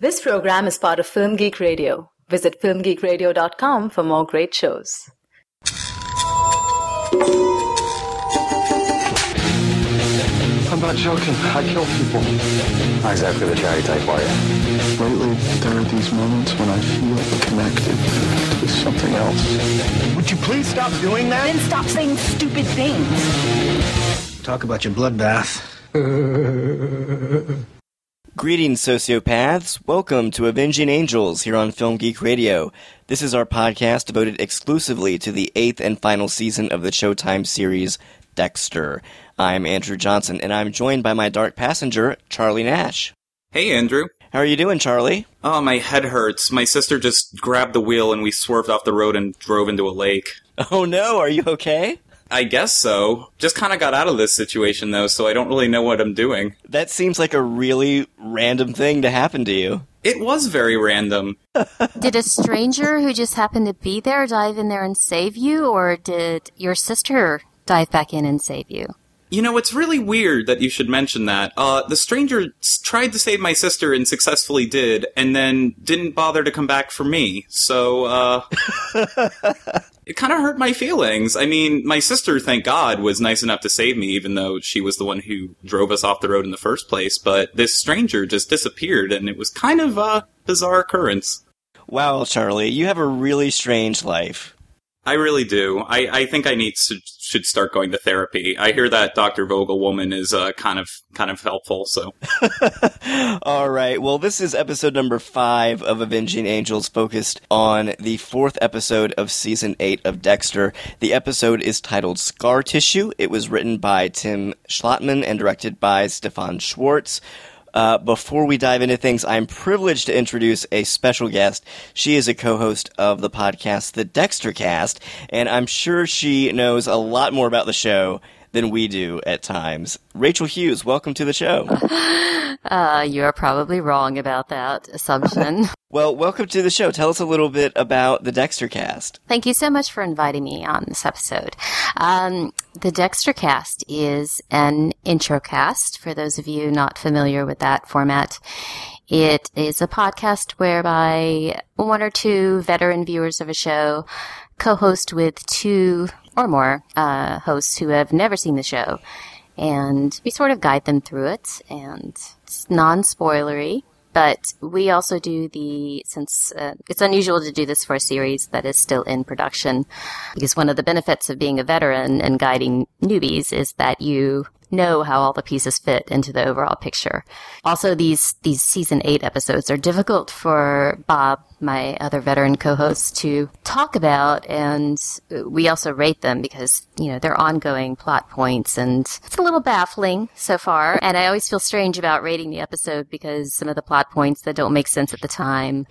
This program is part of Film Geek Radio. Visit filmgeekradio.com for more great shows. I'm not joking. I kill people. Not exactly the charity type, are you? Lately, there are these moments when I feel connected to something else. Would you please stop doing that? Then stop saying stupid things. Talk about your bloodbath. Greetings, sociopaths. Welcome to Avenging Angels here on Film Geek Radio. This is our podcast devoted exclusively to the eighth and final season of the Showtime series Dexter. I'm Andrew Johnson, and I'm joined by my dark passenger, Charlie Nash. Hey, Andrew. How are you doing, Charlie? Oh, my head hurts. My sister just grabbed the wheel and we swerved off the road and drove into a lake. Oh no, are you okay? I guess so. Just kind of got out of this situation though, so I don't really know what I'm doing. That seems like a really random thing to happen to you. It was very random. Did a stranger who just happened to be there dive in there and save you, or did your sister dive back in and save you? You know, it's really weird that you should mention that. Uh, the stranger s- tried to save my sister and successfully did, and then didn't bother to come back for me. So, uh, it kind of hurt my feelings. I mean, my sister, thank God, was nice enough to save me, even though she was the one who drove us off the road in the first place. But this stranger just disappeared, and it was kind of a bizarre occurrence. Wow, Charlie, you have a really strange life. I really do. I, I think I need to, should start going to therapy. I hear that Dr. Vogel woman is uh, kind of kind of helpful. So All right. Well, this is episode number five of Avenging Angels, focused on the fourth episode of season eight of Dexter. The episode is titled Scar Tissue. It was written by Tim Schlattmann and directed by Stefan Schwartz. Uh, before we dive into things, I'm privileged to introduce a special guest. She is a co-host of the podcast, The Dexter Cast, and I'm sure she knows a lot more about the show than we do at times. Rachel Hughes, welcome to the show. Uh, you're probably wrong about that assumption. Well, welcome to the show. Tell us a little bit about the Dexter cast. Thank you so much for inviting me on this episode. Um, the Dexter cast is an intro cast for those of you not familiar with that format. It is a podcast whereby one or two veteran viewers of a show co-host with two or more uh, hosts who have never seen the show, and we sort of guide them through it. And it's non-spoilery, but we also do the since uh, it's unusual to do this for a series that is still in production because one of the benefits of being a veteran and guiding newbies is that you know how all the pieces fit into the overall picture. Also, these these season eight episodes are difficult for Bob, my other veteran co-hosts to talk about, and we also rate them because you know they're ongoing plot points, and it's a little baffling so far. And I always feel strange about rating the episode because some of the plot points that don't make sense at the time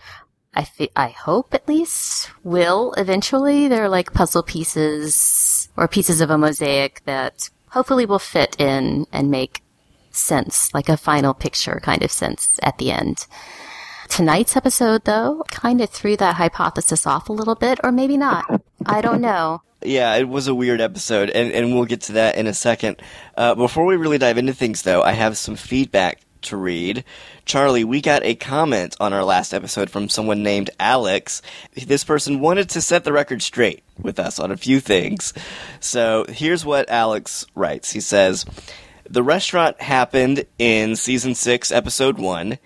I, I hope at least will eventually. They're like puzzle pieces or pieces of a mosaic that hopefully will fit in and make sense, like a final picture kind of sense at the end. Tonight's episode, though, kind of threw that hypothesis off a little bit, or maybe not. I don't know. Yeah, it was a weird episode, and, and we'll get to that in a second. Uh, before we really dive into things, though, I have some feedback to read. Charlie, we got a comment on our last episode from someone named Alex. This person wanted to set the record straight with us on a few things. So here's what Alex writes. He says, The restaurant happened in season 6, episode 1.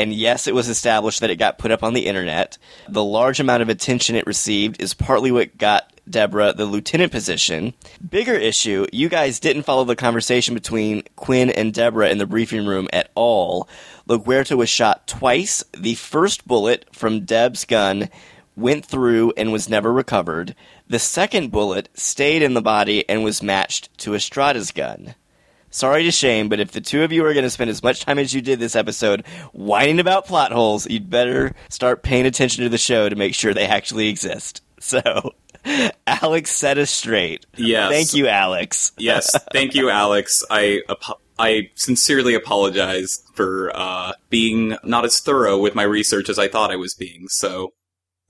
And yes, it was established that it got put up on the internet. The large amount of attention it received is partly what got Deborah the lieutenant position. Bigger issue, you guys didn't follow the conversation between Quinn and Deborah in the briefing room at all. LaGuerta was shot twice. The first bullet from Deb's gun went through and was never recovered. The second bullet stayed in the body and was matched to Estrada's gun. Sorry to shame, but if the two of you are going to spend as much time as you did this episode whining about plot holes, you'd better start paying attention to the show to make sure they actually exist. So, Alex set us straight. Yes. Thank you, Alex. yes, thank you, Alex. I I sincerely apologize for uh, being not as thorough with my research as I thought I was being. So,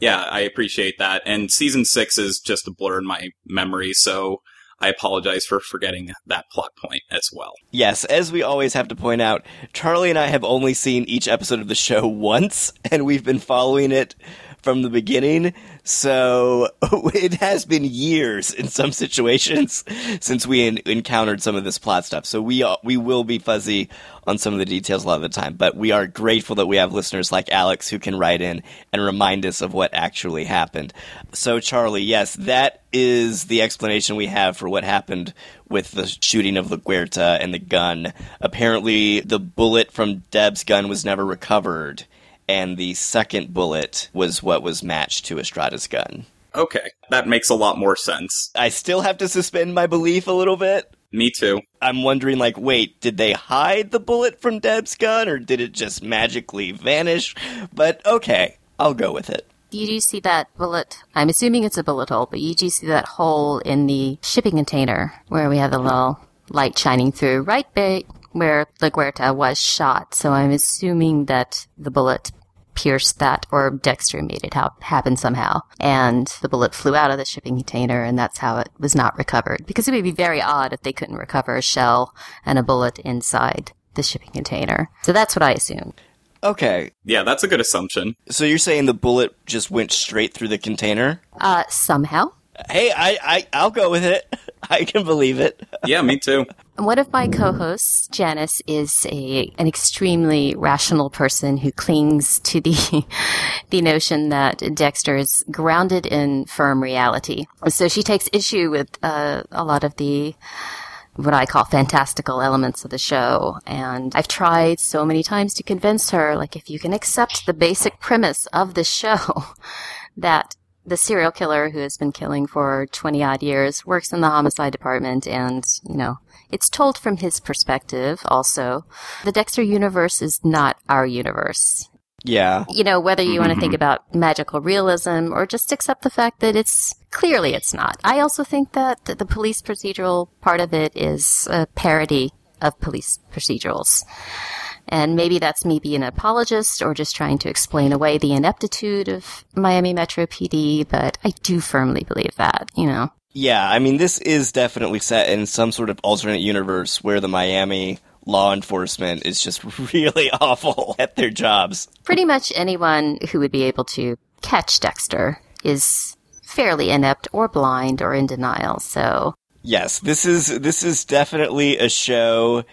yeah, I appreciate that. And season six is just a blur in my memory, so I apologize for forgetting that plot point as well. Yes, as we always have to point out, Charlie and I have only seen each episode of the show once, and we've been following it from the beginning. So it has been years in some situations since we en- encountered some of this plot stuff. So we uh, we will be fuzzy on some of the details a lot of the time, but we are grateful that we have listeners like Alex who can write in and remind us of what actually happened. So Charlie, yes, that is the explanation we have for what happened with the shooting of LaGuerta and the gun. Apparently, the bullet from Deb's gun was never recovered and the second bullet was what was matched to Estrada's gun. Okay, that makes a lot more sense. I still have to suspend my belief a little bit. Me too. I'm wondering, like, wait, did they hide the bullet from Deb's gun, or did it just magically vanish? But okay, I'll go with it. You do see that bullet. I'm assuming it's a bullet hole, but you do see that hole in the shipping container where we have the little light shining through right ba- where LaGuerta was shot. So I'm assuming that the bullet pierced that, or Dexter made it ha- happen somehow. And the bullet flew out of the shipping container, and that's how it was not recovered. Because it would be very odd if they couldn't recover a shell and a bullet inside the shipping container. So that's what I assume. Okay, Yeah, that's a good assumption. so you're saying the bullet just went straight through the container? Uh, somehow. Hey, I, I, I'll go with it. I can believe it. Yeah, me too. One of my co-hosts, Janice, is a an extremely rational person who clings to the the notion that Dexter is grounded in firm reality. So she takes issue with uh, a lot of the what I call fantastical elements of the show. And I've tried so many times to convince her, like, if you can accept the basic premise of the show, that the serial killer who has been killing for 20 odd years works in the homicide department and, you know, it's told from his perspective also. The Dexter universe is not our universe. Yeah. You know, whether you want to think mm-hmm. about magical realism or just accept the fact that it's clearly it's not. I also think that the police procedural part of it is a parody of police procedurals. And maybe that's me being an apologist or just trying to explain away the ineptitude of Miami Metro PD, but I do firmly believe that, you know. Yeah, I mean, this is definitely set in some sort of alternate universe where the Miami law enforcement is just really awful at their jobs. Pretty much anyone who would be able to catch Dexter is fairly inept or blind or in denial, so Yes, this is this is definitely a show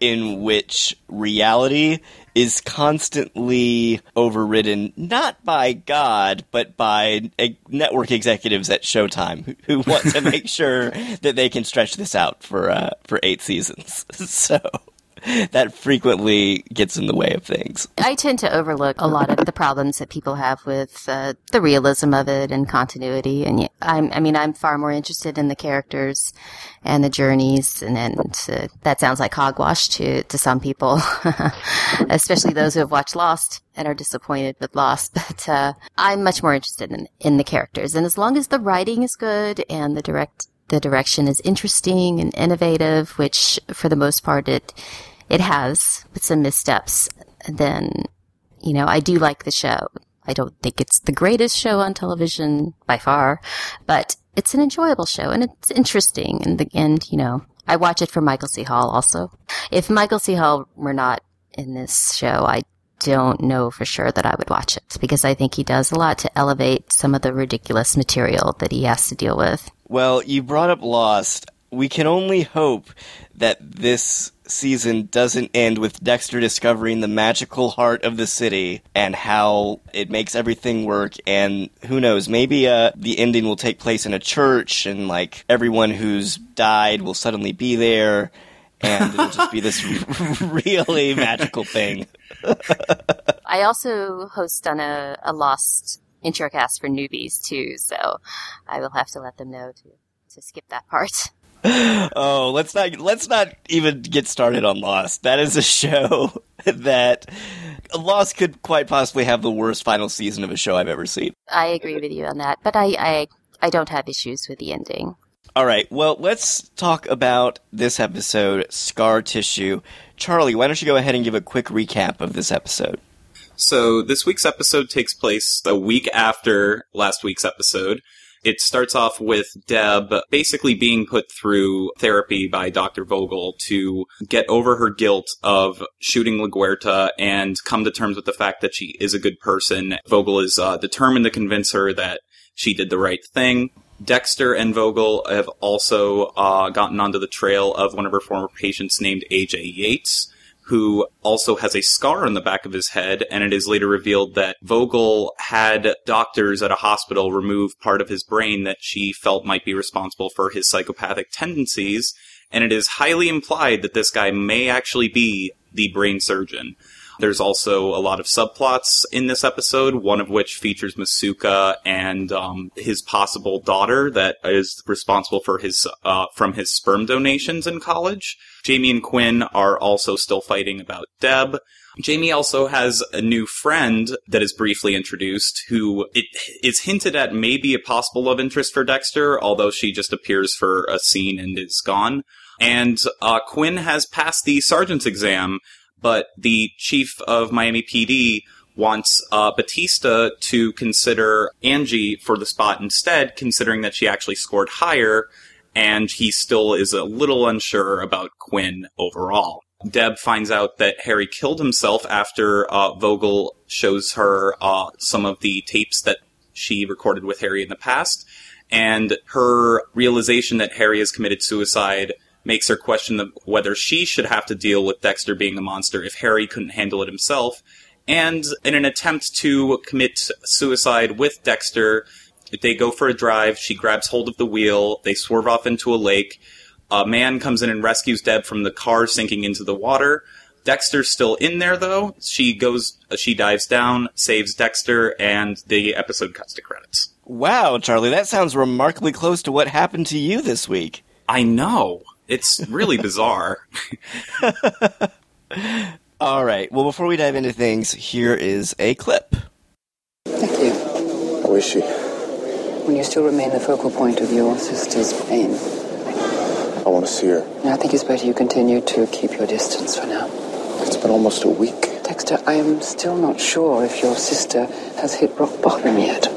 in which reality is constantly overridden not by God but by network executives at Showtime who, who want to make sure that they can stretch this out for uh, for eight seasons. So that frequently gets in the way of things. I tend to overlook a lot of the problems that people have with uh, the realism of it and continuity. And I'm, I mean, I'm far more interested in the characters and the journeys. And, and uh, that sounds like hogwash to, to some people, especially those who have watched Lost and are disappointed with Lost. But uh, I'm much more interested in, in the characters. And as long as the writing is good and the direct the direction is interesting and innovative, which for the most part it it has with some missteps, then you know I do like the show. I don't think it's the greatest show on television by far, but it's an enjoyable show and it's interesting. And the and you know I watch it for Michael C. Hall also. If Michael C. Hall were not in this show, I don't know for sure that I would watch it because I think he does a lot to elevate some of the ridiculous material that he has to deal with. Well, you brought up Lost. We can only hope that this season doesn't end with Dexter discovering the magical heart of the city and how it makes everything work. And who knows, maybe uh, the ending will take place in a church and like everyone who's died will suddenly be there. And it'll just be this really magical thing. I also host on a, a Lost introcast for newbies too, so I will have to let them know to, to skip that part. Oh, let's not let's not even get started on Lost. That is a show that Lost could quite possibly have the worst final season of a show I've ever seen. I agree with you on that, but I, I, I don't have issues with the ending. All right, well, let's talk about this episode, Scar Tissue. Charlie, why don't you go ahead and give a quick recap of this episode? So this week's episode takes place a week after last week's episode, It starts off with Deb basically being put through therapy by Dr. Vogel to get over her guilt of shooting LaGuerta and come to terms with the fact that she is a good person. Vogel is uh, determined to convince her that she did the right thing. Dexter and Vogel have also uh, gotten onto the trail of one of her former patients named AJ Yates, who also has a scar on the back of his head, and it is later revealed that Vogel had doctors at a hospital remove part of his brain that she felt might be responsible for his psychopathic tendencies, and it is highly implied that this guy may actually be the brain surgeon. There's also a lot of subplots in this episode, one of which features Masuka and um, his possible daughter that is responsible for his uh, from his sperm donations in college. Jamie and Quinn are also still fighting about Deb. Jamie also has a new friend that is briefly introduced who it is hinted at may be a possible love interest for Dexter, although she just appears for a scene and is gone. And uh, Quinn has passed the sergeant's exam, but the chief of Miami PD wants uh, Batista to consider Angie for the spot instead, considering that she actually scored higher, and he still is a little unsure about Quinn overall. Deb finds out that Harry killed himself after uh, Vogel shows her uh, some of the tapes that she recorded with Harry in the past, and her realization that Harry has committed suicide makes her question the, whether she should have to deal with Dexter being a monster if Harry couldn't handle it himself. And in an attempt to commit suicide with Dexter, they go for a drive. She grabs hold of the wheel. They swerve off into a lake. A man comes in and rescues Deb from the car sinking into the water. Dexter's still in there though. She goes, she dives down, saves Dexter, and the episode cuts to credits. Wow, Charlie, that sounds remarkably close to what happened to you this week. I know. It's really bizarre. All right. Well, before we dive into things, here is a clip. Thank you. How is she? When you still remain the focal point of your sister's pain, I want to see her. I think it's better you continue to keep your distance for now. It's been almost a week. Dexter, I am still not sure if your sister has hit rock bottom yet.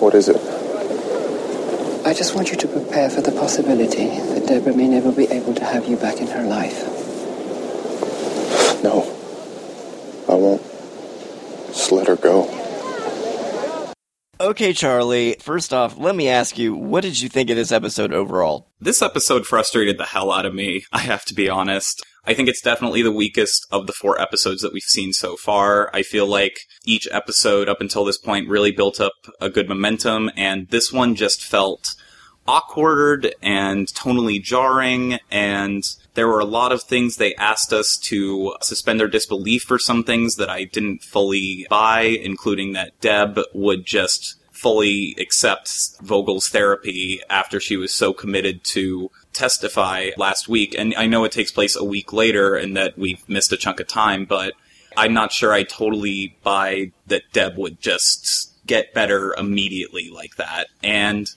What is it? I just want you to prepare for the possibility that Deborah may never be able to have you back in her life. No. I won't. Just let her go. Okay, Charlie, first off, let me ask you, what did you think of this episode overall? This episode frustrated the hell out of me, I have to be honest. I think it's definitely the weakest of the four episodes that we've seen so far. I feel like each episode up until this point really built up a good momentum, and this one just felt awkward and tonally jarring, and there were a lot of things they asked us to suspend their disbelief for some things that I didn't fully buy, including that Deb would just fully accept Vogel's therapy after she was so committed to testify last week. And I know it takes place a week later and that we've missed a chunk of time, but I'm not sure I totally buy that Deb would just get better immediately like that. And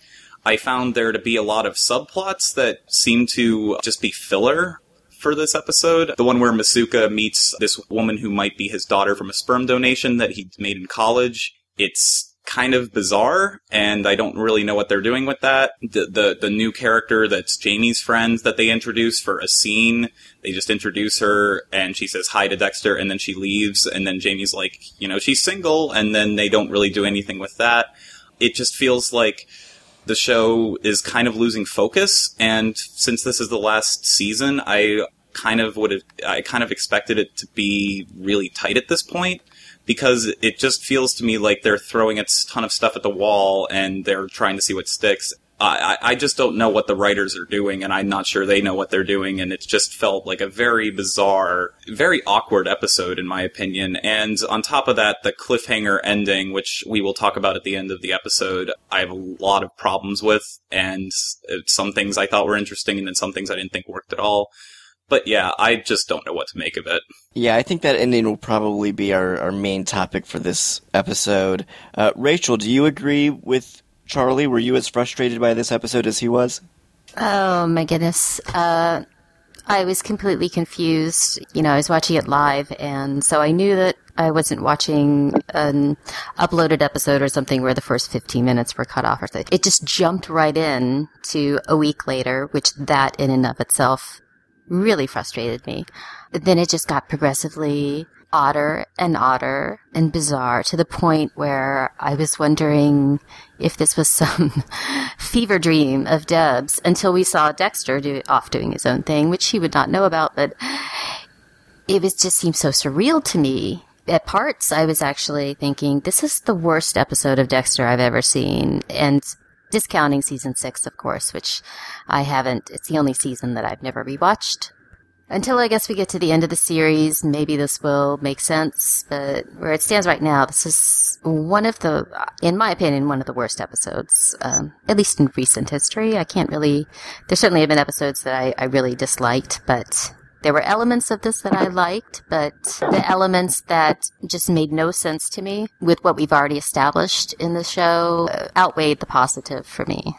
I found there to be a lot of subplots that seem to just be filler for this episode. The one where Masuka meets this woman who might be his daughter from a sperm donation that he made in college. It's kind of bizarre, and I don't really know what they're doing with that. The, the the new character that's Jamie's friend that they introduce for a scene, they just introduce her, and she says hi to Dexter, and then she leaves, and then Jamie's like, you know, she's single, and then they don't really do anything with that. It just feels like the show is kind of losing focus, and since this is the last season, I kind of would have, I kind of expected it to be really tight at this point because it just feels to me like they're throwing a ton of stuff at the wall and they're trying to see what sticks. I, I just don't know what the writers are doing, and I'm not sure they know what they're doing, and it just felt like a very bizarre, very awkward episode, in my opinion. And on top of that, the cliffhanger ending, which we will talk about at the end of the episode, I have a lot of problems with, and some things I thought were interesting, and then some things I didn't think worked at all. But yeah, I just don't know what to make of it. Yeah, I think that ending will probably be our, our main topic for this episode. Uh, Rachel, do you agree with Charlie? Were you as frustrated by this episode as he was? Oh my goodness. Uh, I was completely confused. You know, I was watching it live, and so I knew that I wasn't watching an uploaded episode or something where the first 15 minutes were cut off or something. It just jumped right in to a week later, which that in and of itself really frustrated me. Then it just got progressively odder and odder and bizarre to the point where I was wondering if this was some fever dream of Deb's until we saw Dexter do off doing his own thing, which he would not know about, but it was just seemed so surreal to me. At parts, I was actually thinking, this is the worst episode of Dexter I've ever seen. And discounting season six, of course, which I haven't, it's the only season that I've never rewatched until I guess we get to the end of the series, maybe this will make sense. But where it stands right now, this is one of the, in my opinion, one of the worst episodes, um, at least in recent history. I can't really, there certainly have been episodes that I, I really disliked, but there were elements of this that I liked, but the elements that just made no sense to me with what we've already established in the show uh, outweighed the positive for me.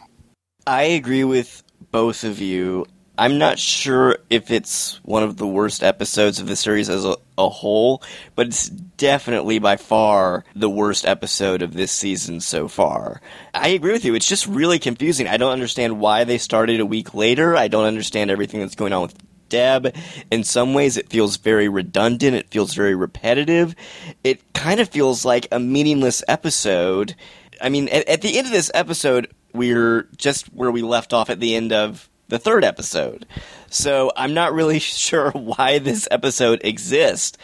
I agree with both of you. I'm not sure if it's one of the worst episodes of the series as a, a, whole, but it's definitely by far the worst episode of this season so far. I agree with you. It's just really confusing. I don't understand why they started a week later. I don't understand everything that's going on with In some ways, it feels very redundant. It feels very repetitive. It kind of feels like a meaningless episode. I mean, at, at the end of this episode, we're just where we left off at the end of the third episode. So I'm not really sure why this episode exists.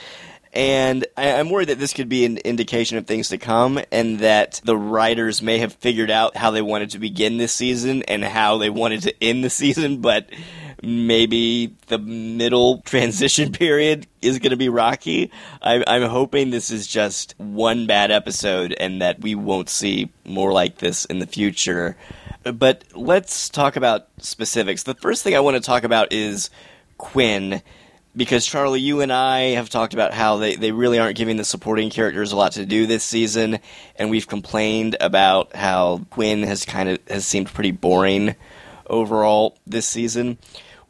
And I, am worried that this could be an indication of things to come, and that the writers may have figured out how they wanted to begin this season and how they wanted to end the season, but maybe the middle transition period is going to be rocky. I, I'm hoping this is just one bad episode and that we won't see more like this in the future. But let's talk about specifics. The first thing I want to talk about is Quinn. Because Charlie, you and I have talked about how they, they really aren't giving the supporting characters a lot to do this season, and we've complained about how Quinn has kind of has seemed pretty boring overall this season.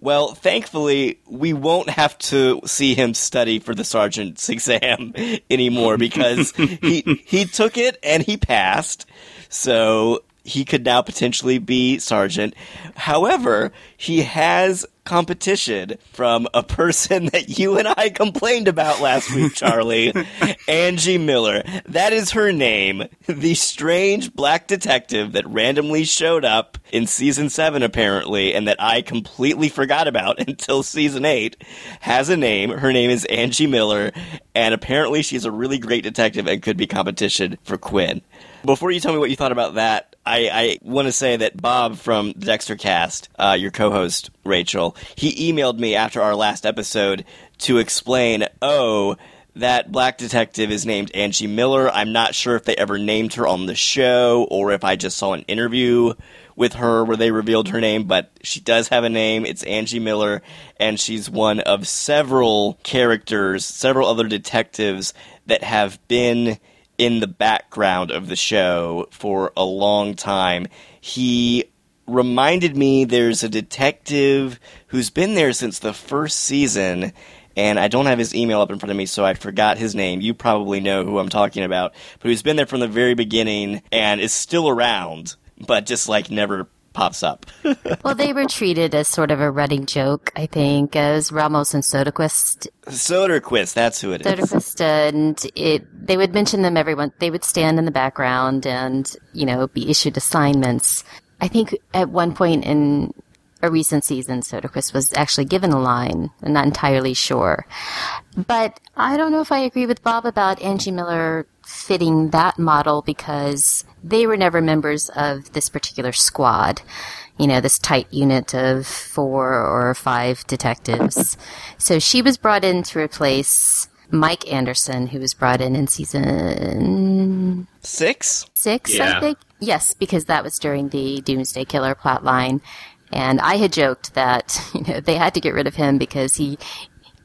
Well, thankfully, we won't have to see him study for the sergeant's exam anymore because he he took it and he passed. So he could now potentially be sergeant. However, he has competition from a person that you and I complained about last week, Charlie. Angie Miller. That is her name. The strange black detective that randomly showed up in season 7 apparently and that I completely forgot about until season 8 has a name. Her name is Angie Miller and apparently she's a really great detective and could be competition for Quinn. Before you tell me what you thought about that, I, I want to say that Bob from the Dexter Cast, uh, your co-host Rachel, he emailed me after our last episode to explain, oh, that black detective is named Angie Miller. I'm not sure if they ever named her on the show or if I just saw an interview with her where they revealed her name, but she does have a name. It's Angie Miller, and she's one of several characters, several other detectives that have been in the background of the show for a long time. He reminded me there's a detective who's been there since the first season and I don't have his email up in front of me, so I forgot his name. You probably know who I'm talking about, but who's been there from the very beginning and is still around, but just like never pops up. well, they were treated as sort of a running joke, I think, as Ramos and Soderquist. Soderquist, that's who it is. Soderquist, and it, they would mention them everyone. They would stand in the background and, you know, be issued assignments. I think at one point in a recent season, Soderquist was actually given a line. I'm not entirely sure. But I don't know if I agree with Bob about Angie Miller fitting that model because they were never members of this particular squad. You know, this tight unit of four or five detectives. so she was brought in to replace Mike Anderson, who was brought in in season six. Six, yeah. I think. Yes, because that was during the Doomsday Killer plotline. And I had joked that you know they had to get rid of him because he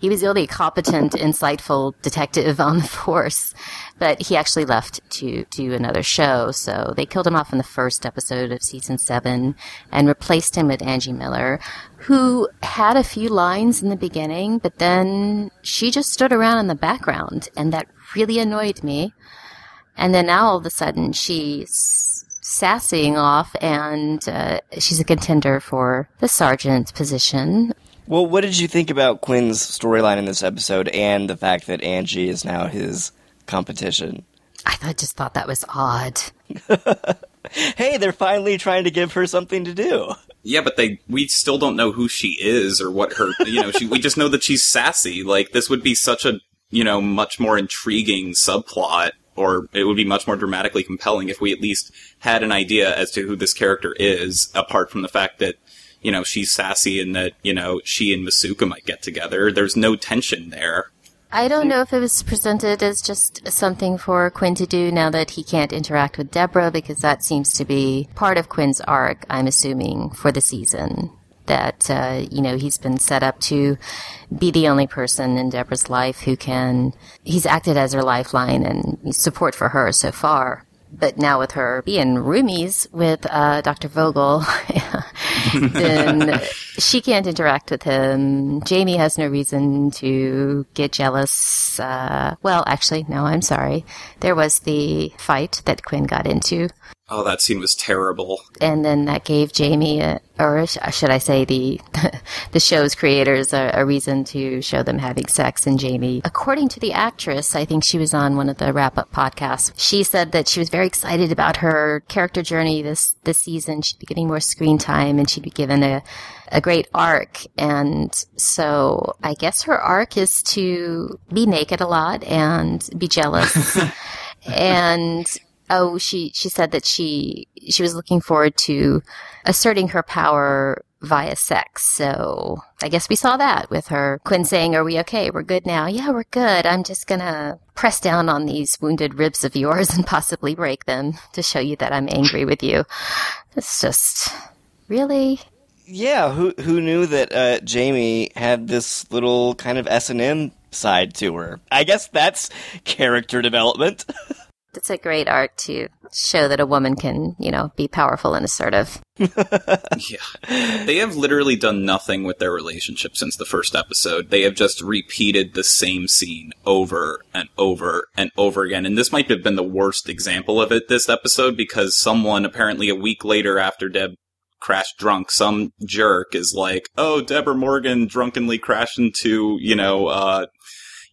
he was the only competent, insightful detective on the force, but he actually left to do another show. So they killed him off in the first episode of season seven and replaced him with Angie Miller, who had a few lines in the beginning, but then she just stood around in the background, and that really annoyed me. And then now all of a sudden she's sassying off and uh, she's a contender for the sergeant's position. Well, what did you think about Quinn's storyline in this episode and the fact that Angie is now his competition? I th- just thought that was odd. hey, they're finally trying to give her something to do. Yeah, but they we still don't know who she is or what her you know she we just know that she's sassy. Like this would be such a you know much more intriguing subplot or it would be much more dramatically compelling if we at least had an idea as to who this character is apart from the fact that you know she's sassy and that you know she and Masuka might get together. There's no tension there. I don't know if it was presented as just something for Quinn to do now that he can't interact with Deborah because that seems to be part of Quinn's arc, I'm assuming, for the season. That, uh, you know, he's been set up to be the only person in Deborah's life who can, he's acted as her lifeline and support for her so far. But now with her being roomies with uh, Dr. Vogel, then she can't interact with him. Jamie has no reason to get jealous. Uh, well, actually, no, I'm sorry. There was the fight that Quinn got into. Oh, that scene was terrible. And then that gave Jamie, a, or should I say, the the show's creators a, a, reason to show them having sex. And Jamie, according to the actress, I think she was on one of the wrap up podcasts. She said that she was very excited about her character journey this this season. She'd be getting more screen time, and she'd be given a a great arc. And so I guess her arc is to be naked a lot and be jealous. and oh, she, she said that she, she was looking forward to asserting her power via sex. So I guess we saw that with her. Quinn saying, Are we okay? We're good now. Yeah, we're good. I'm just gonna press down on these wounded ribs of yours and possibly break them to show you that I'm angry with you. It's just, really? Yeah, who who knew that uh, Jamie had this little kind of S and M side to her? I guess that's character development. it's a great arc to show that a woman can, you know, be powerful and assertive. yeah. They have literally done nothing with their relationship since the first episode. They have just repeated the same scene over and over and over again. And this might have been the worst example of it this episode because someone apparently a week later after Deb crashed drunk, some jerk is like, "Oh, Deborah Morgan drunkenly crashed into, you know, uh,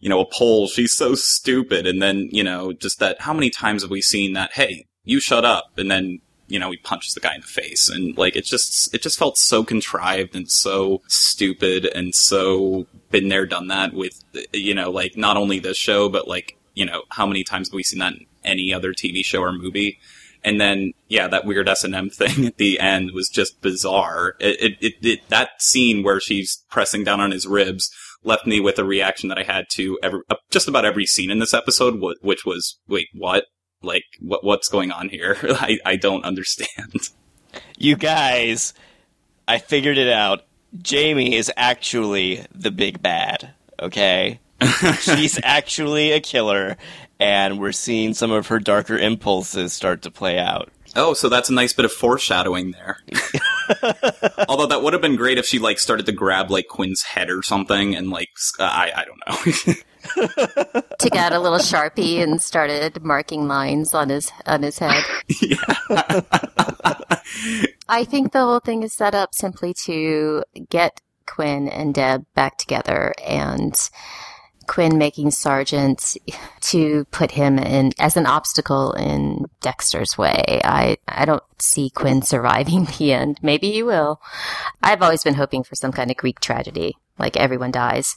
you know, a pole. She's so stupid." And then, you know, just that. How many times have we seen that? Hey, you shut up, and then you know, he punches the guy in the face. And like, it just, it just felt so contrived and so stupid and so been there, done that with, you know, like not only this show, but like, you know, how many times have we seen that in any other TV show or movie? And then, yeah, that weird S and M thing at the end was just bizarre. It, it, it, that scene where she's pressing down on his ribs left me with a reaction that I had to every, uh, just about every scene in this episode, which was, wait, what? Like, what, what's going on here? I, I don't understand. You guys, I figured it out. Jamie is actually the big bad, okay? She's actually a killer, and we're seeing some of her darker impulses start to play out. Oh, so that's a nice bit of foreshadowing there. Although that would have been great if she like started to grab like Quinn's head or something, and like uh, I I don't know. Took out a little sharpie and started marking lines on his on his head. I think the whole thing is set up simply to get Quinn and Deb back together and Quinn making Sargent to put him in as an obstacle in Dexter's way. I, I don't see Quinn surviving the end. Maybe he will. I've always been hoping for some kind of Greek tragedy, like everyone dies.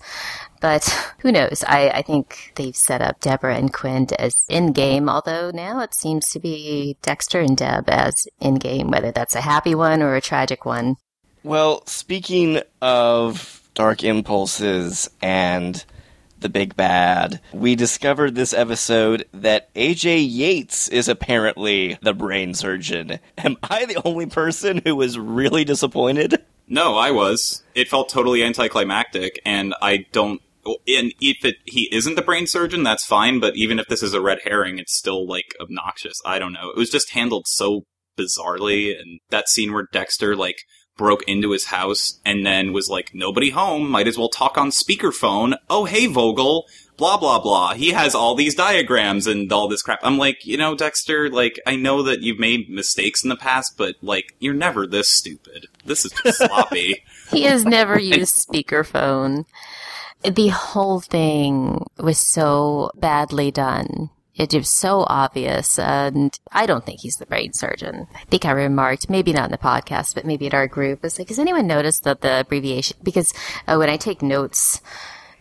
But who knows? I, I think they've set up Deborah and Quinn as in game, although now it seems to be Dexter and Deb as in game, whether that's a happy one or a tragic one. Well, speaking of dark impulses and the big bad. We discovered this episode that AJ Yates is apparently the brain surgeon. Am I the only person who was really disappointed? No, I was. It felt totally anticlimactic, and I don't. And if it, he isn't the brain surgeon, that's fine. But even if this is a red herring, it's still like obnoxious. I don't know. It was just handled so bizarrely, and that scene where Dexter like broke into his house and then was like, nobody home, might as well talk on speakerphone. Oh, hey, Vogel, blah, blah, blah. He has all these diagrams and all this crap. I'm like, you know, Dexter, like, I know that you've made mistakes in the past, but, like, you're never this stupid. This is just sloppy. He has never used speakerphone. The whole thing was so badly done. It was so obvious, and I don't think he's the brain surgeon. I think I remarked, maybe not in the podcast, but maybe at our group, it's like, has anyone noticed that the abbreviation? Because uh, when I take notes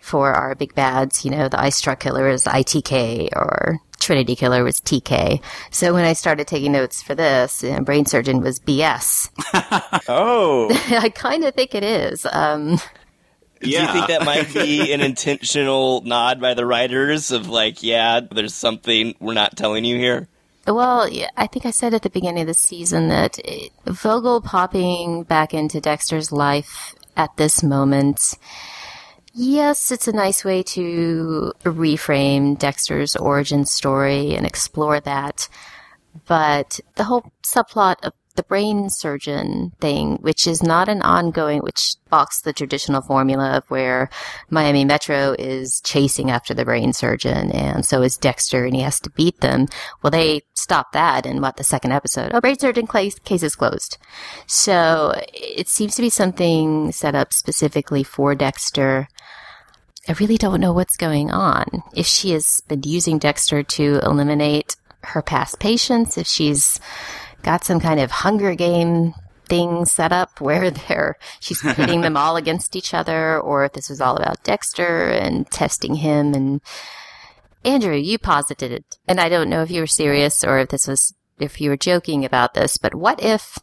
for our big bads, you know, the ice truck killer is ITK or Trinity killer was TK. So when I started taking notes for this, you know, brain surgeon was BS. Oh, I kind of think it is. Um, do you think that might be an intentional nod by the writers of like, yeah, there's something we're not telling you here? Well, I think I said at the beginning of the season that it, Vogel popping back into Dexter's life at this moment, yes, it's a nice way to reframe Dexter's origin story and explore that. But the whole subplot of the brain surgeon thing, which is not an ongoing, which balks the traditional formula of where Miami Metro is chasing after the brain surgeon and so is Dexter and he has to beat them. Well, they stopped that in what the second episode. Oh, brain surgeon case, case is closed. So it seems to be something set up specifically for Dexter. I really don't know what's going on. If she has been using Dexter to eliminate her past patients, if she's got some kind of Hunger Game thing set up where they're she's pitting them all against each other, or if this was all about Dexter and testing him. And Andrew, you posited it, and I don't know if you were serious or if this was if you were joking about this, but what if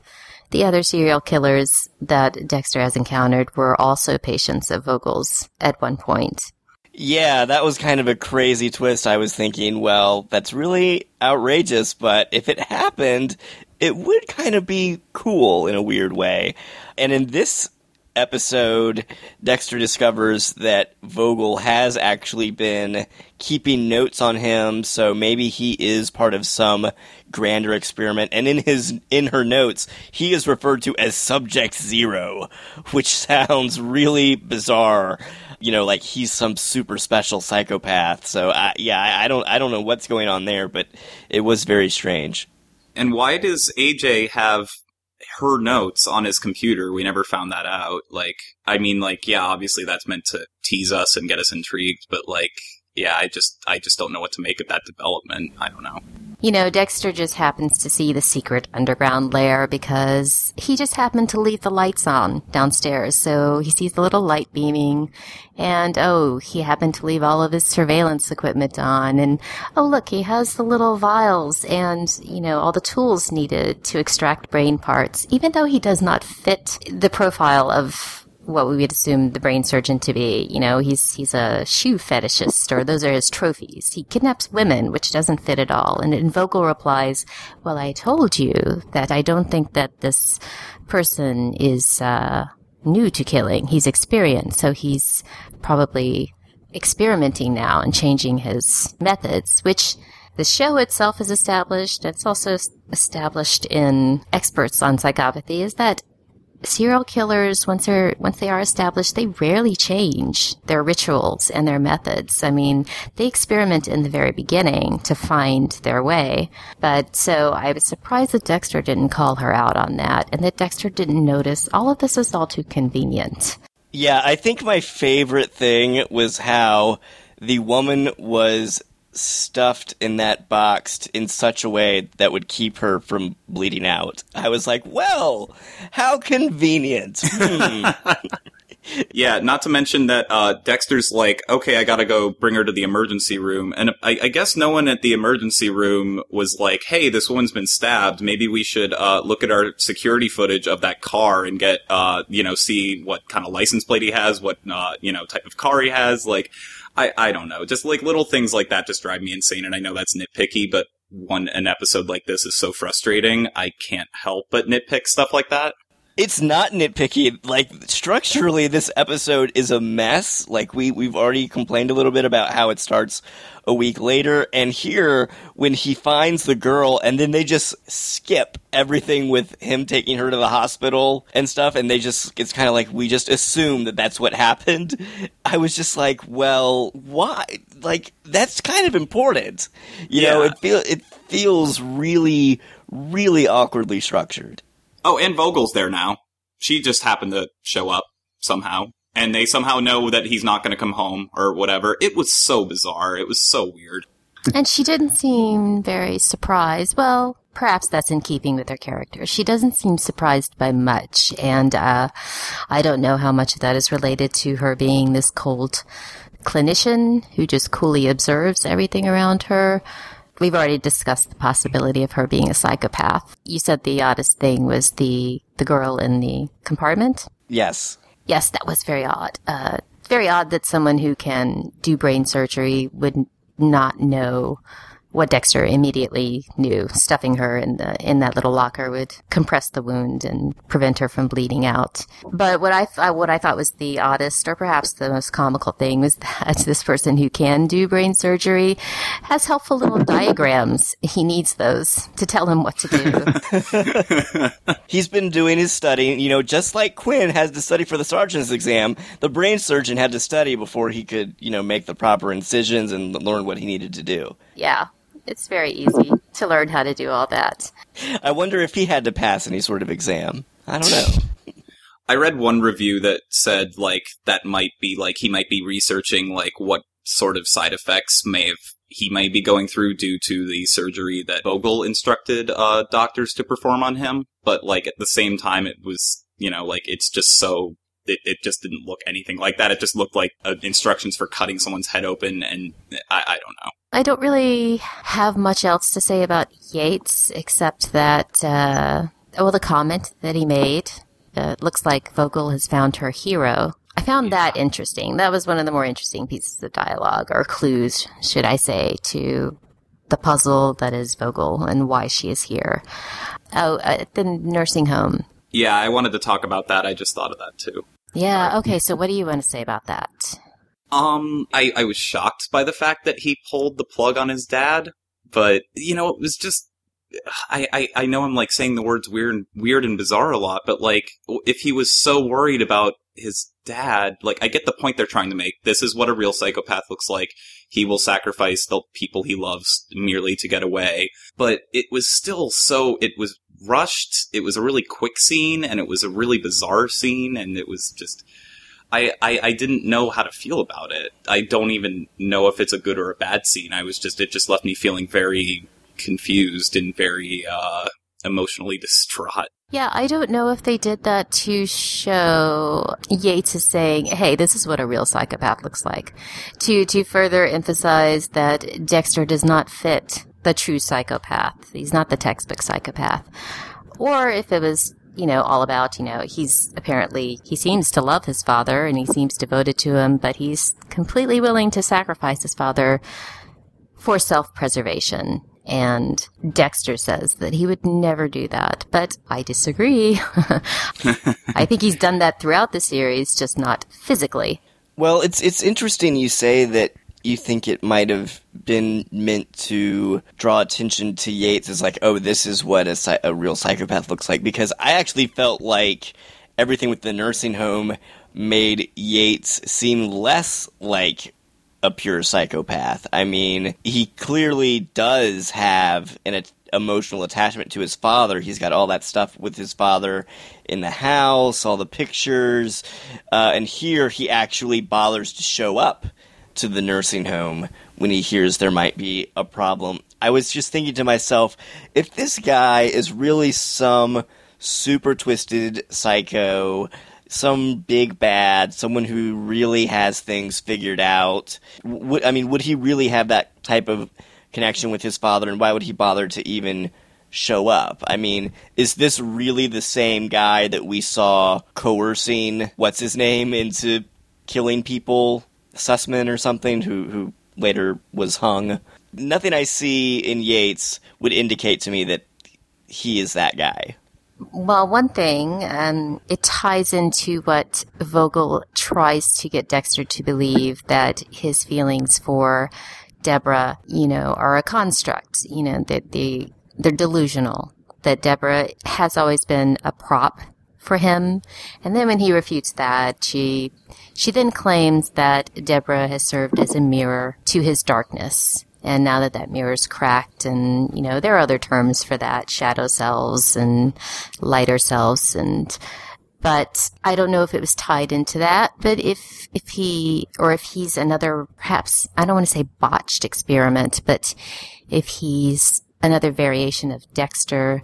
the other serial killers that Dexter has encountered were also patients of Vogel's at one point? Yeah, that was kind of a crazy twist. I was thinking, well, that's really outrageous, but if it happened, it would kind of be cool in a weird way. And in this episode, Dexter discovers that Vogel has actually been keeping notes on him, so maybe he is part of some grander experiment. And in his in her notes, he is referred to as Subject Zero, which sounds really bizarre. You know, like he's some super special psychopath. So, I, yeah, I, I don't, I don't know what's going on there, but it was very strange. And why does AJ have her notes on his computer? We never found that out. Like, I mean, like, yeah, obviously that's meant to tease us and get us intrigued, but like, yeah, I just, I just don't know what to make of that development. I don't know. You know, Dexter just happens to see the secret underground lair because he just happened to leave the lights on downstairs. So he sees the little light beaming and oh, he happened to leave all of his surveillance equipment on and oh look, he has the little vials and, you know, all the tools needed to extract brain parts, even though he does not fit the profile of what we would assume the brain surgeon to be. You know, he's he's a shoe fetishist, or those are his trophies. He kidnaps women, which doesn't fit at all. And Vogel replies, "Well, I told you that I don't think that this person is uh, new to killing. He's experienced, so he's probably experimenting now and changing his methods, which." The show itself is established. It's also established in experts on psychopathy is that serial killers once they're once they are established they rarely change their rituals and their methods. I mean they experiment in the very beginning to find their way. But so i was surprised that dexter didn't call her out on that and that dexter didn't notice all of this is all too convenient. Yeah, I think my favorite thing was how the woman was stuffed in that box in such a way that would keep her from bleeding out. I was like, well, how convenient. Hmm. Yeah, not to mention that uh, Dexter's like, okay, I gotta go bring her to the emergency room. And I, I guess no one at the emergency room was like, hey, this woman's been stabbed. Maybe we should uh, look at our security footage of that car and get, uh, you know, see what kind of license plate he has, what, uh, you know, type of car he has. Like, I, I don't know. Just like little things like that just drive me insane. And I know that's nitpicky, but one, an episode like this is so frustrating. I can't help but nitpick stuff like that. it's not nitpicky. Like structurally, this episode is a mess. Like we we've already complained a little bit about how it starts a week later, and here when he finds the girl, and then they just skip everything with him taking her to the hospital and stuff, and they just it's kind of like we just assume that that's what happened. I was just like, well, why? Like that's kind of important, you know. It feel it feels really really awkwardly structured. Oh, and Vogel's there now. She just happened to show up somehow. And they somehow know that he's not going to come home or whatever. It was so bizarre. It was so weird. And she didn't seem very surprised. Well, perhaps that's in keeping with her character. She doesn't seem surprised by much. And uh, I don't know how much of that is related to her being this cold clinician who just coolly observes everything around her. We've already discussed the possibility of her being a psychopath. You said the oddest thing was the the girl in the compartment. Yes. Yes, that was very odd. Uh, very odd that someone who can do brain surgery would not know what Dexter immediately knew. Stuffing her in the in that little locker would compress the wound and prevent her from bleeding out. But what I th- what I thought was the oddest, or perhaps the most comical thing, was that this person who can do brain surgery has helpful little diagrams. He needs those to tell him what to do. He's been doing his study, you know, just like Quinn has to study for the sergeant's exam. The brain surgeon had to study before he could, you know, make the proper incisions and learn what he needed to do. yeah, it's very easy to learn how to do all that. I wonder if he had to pass any sort of exam. I don't know. I read one review that said, like, that might be, like, he might be researching, like, what sort of side effects may have he may be going through due to the surgery that Vogel instructed uh, doctors to perform on him. But like at the same time, it was you know like it's just so it, it just didn't look anything like that. It just looked like uh, instructions for cutting someone's head open, and I, I don't know. I don't really have much else to say about Yates except that, uh, well, the comment that he made. Uh, it looks like Vogel has found her hero. I found that interesting. That was one of the more interesting pieces of dialogue, or clues, should I say, to the puzzle that is Vogel and why she is here. Oh, at the nursing home. Yeah, I wanted to talk about that. I just thought of that too. Yeah, okay, so what do you want to say about that? Um, I, I was shocked by the fact that he pulled the plug on his dad, but you know, it was just. I, I, I know I'm like saying the words weird and weird and bizarre a lot, but like if he was so worried about his dad, like I get the point they're trying to make. This is what a real psychopath looks like. He will sacrifice the people he loves merely to get away. But it was still so it was rushed. It was a really quick scene and it was a really bizarre scene and it was just I, I, I didn't know how to feel about it. I don't even know if it's a good or a bad scene. I was just it just left me feeling very confused and very uh, emotionally distraught. Yeah, I don't know if they did that to show Yates is saying, "Hey, this is what a real psychopath looks like," to to further emphasize that Dexter does not fit the true psychopath. He's not the textbook psychopath, or if it was. You know, all about, you know, he's apparently, he seems to love his father and he seems devoted to him, but he's completely willing to sacrifice his father for self-preservation. And Dexter says that he would never do that, but I disagree. I think he's done that throughout the series, just not physically. Well, it's it's interesting you say that you think it might have been meant to draw attention to Yates as like, oh, this is what a, a real psychopath looks like. Because I actually felt like everything with the nursing home made Yates seem less like a pure psychopath. I mean, he clearly does have an emotional attachment to his father. He's got all that stuff with his father in the house, all the pictures, uh, and here he actually bothers to show up to the nursing home when he hears there might be a problem. I was just thinking to myself, if this guy is really some super twisted psycho, some big bad, someone who really has things figured out, I mean, would he really have that type of connection with his father, and why would he bother to even show up? I mean, is this really the same guy that we saw coercing what's his name into killing people, Sussman or something, who who later was hung? Nothing I see in Yates would indicate to me that he is that guy. Well, one thing, um, it ties into what Vogel tries to get Dexter to believe that his feelings for Deborah, you know, are a construct. You know, that they they're delusional. That Deborah has always been a prop for him. And then when he refutes that, she she then claims that Deborah has served as a mirror to his darkness. And now that that mirror's cracked, and you know there are other terms for that, shadow selves and lighter selves, and but I don't know if it was tied into that. But if if he or if he's another perhaps I don't want to say botched experiment, but if he's another variation of Dexter,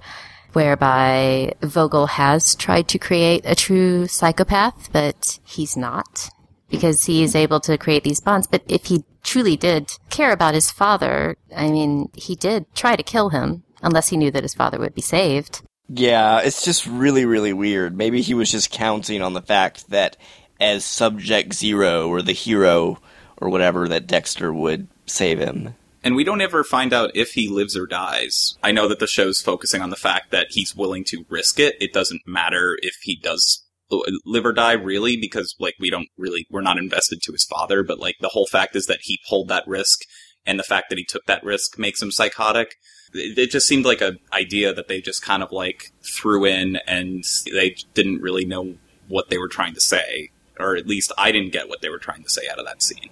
whereby Vogel has tried to create a true psychopath, but he's not because he is able to create these bonds. But if he truly did care about his father, I mean, he did try to kill him unless he knew that his father would be saved. Yeah, it's just really, really weird. Maybe he was just counting on the fact that as Subject Zero or the hero or whatever, that Dexter would save him. And we don't ever find out if he lives or dies. I know that the show's focusing on the fact that he's willing to risk it. It doesn't matter if he does live or die really because like we don't really we're not invested to his father but like the whole fact is that he pulled that risk and the fact that he took that risk makes him psychotic. It, it just seemed like an idea that they just kind of like threw in and they didn't really know what they were trying to say or at least I didn't get what they were trying to say out of that scene.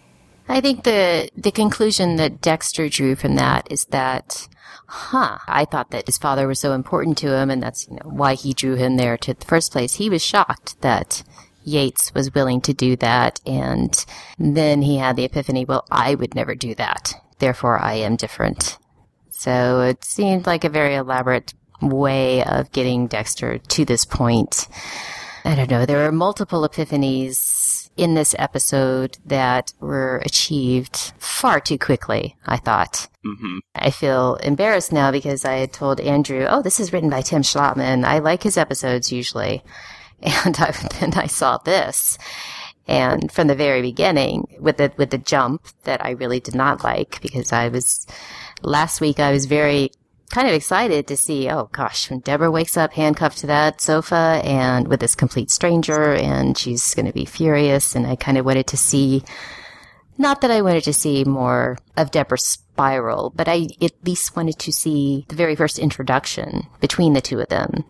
I think the the conclusion that Dexter drew from that is that huh, I thought that his father was so important to him and that's you know, why he drew him there to the first place. He was shocked that Yates was willing to do that. And then he had the epiphany, well, I would never do that. Therefore, I am different. So it seemed like a very elaborate way of getting Dexter to this point. I don't know. There were multiple epiphanies in this episode that were achieved far too quickly, I thought. mm-hmm. I feel embarrassed now because I had told Andrew, oh, this is written by Tim Schlattmann. I like his episodes usually. And I, then I saw this. And from the very beginning, with the, with the jump that I really did not like because I was, last week I was very kind of excited to see, oh gosh, when Deborah wakes up handcuffed to that sofa and with this complete stranger and she's going to be furious. And I kind of wanted to see, not that I wanted to see more of Deborah's spiral, but I at least wanted to see the very first introduction between the two of them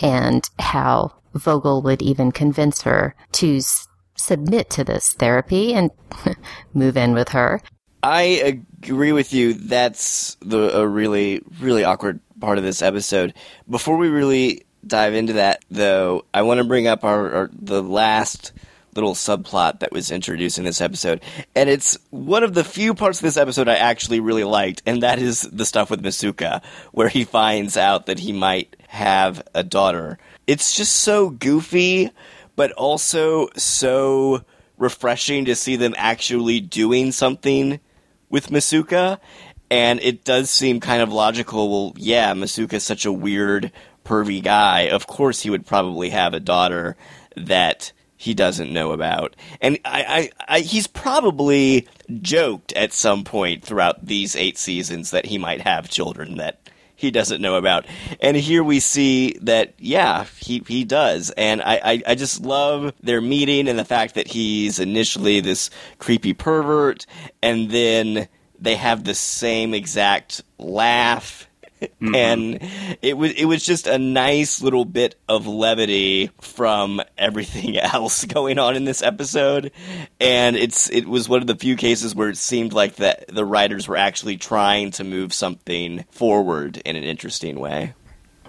and how Vogel would even convince her to s- submit to this therapy and move in with her. I agree with you. That's the a really really awkward part of this episode. Before we really dive into that, though, I want to bring up our, our the last little subplot that was introduced in this episode, and it's one of the few parts of this episode I actually really liked, and that is the stuff with Masuka, where he finds out that he might have a daughter. It's just so goofy, but also so refreshing to see them actually doing something with Masuka. And it does seem kind of logical. Well, yeah, Masuka's such a weird, pervy guy. Of course, he would probably have a daughter that he doesn't know about. And I, I, I, he's probably joked at some point throughout these eight seasons that he might have children that he doesn't know about. And here we see that, yeah, he, he does. And I, I, I just love their meeting and the fact that he's initially this creepy pervert, and then they have the same exact laugh. Mm-hmm. And it was it was just a nice little bit of levity from everything else going on in this episode, and it's it was one of the few cases where it seemed like that the writers were actually trying to move something forward in an interesting way.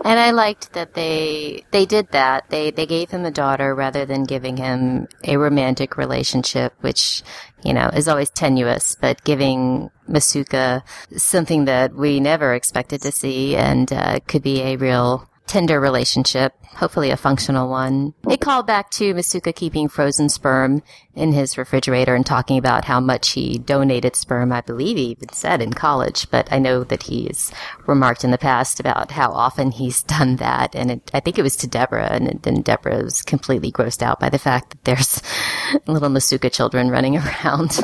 And I liked that they they did that. They they gave him a daughter rather than giving him a romantic relationship, which you know is always tenuous. But giving Masuka something that we never expected to see and uh, could be a real tender relationship, hopefully a functional one. It called back to Masuka keeping frozen sperm in his refrigerator and talking about how much he donated sperm. I believe he even said in college, but I know that he's remarked in the past about how often he's done that. And it, I think it was to Deborah, and then Deborah was completely grossed out by the fact that there's little Masuka children running around.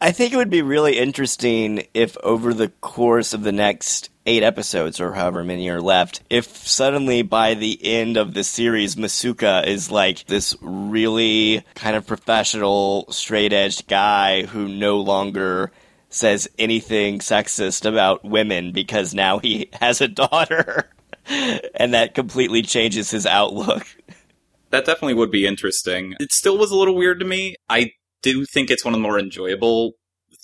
I think it would be really interesting if over the course of the next eight episodes or however many are left, if suddenly by the end of the series, Masuka is like this really kind of professional, straight edged guy who no longer says anything sexist about women because now he has a daughter. and that completely changes his outlook. That definitely would be interesting. It still was a little weird to me. I do think it's one of the more enjoyable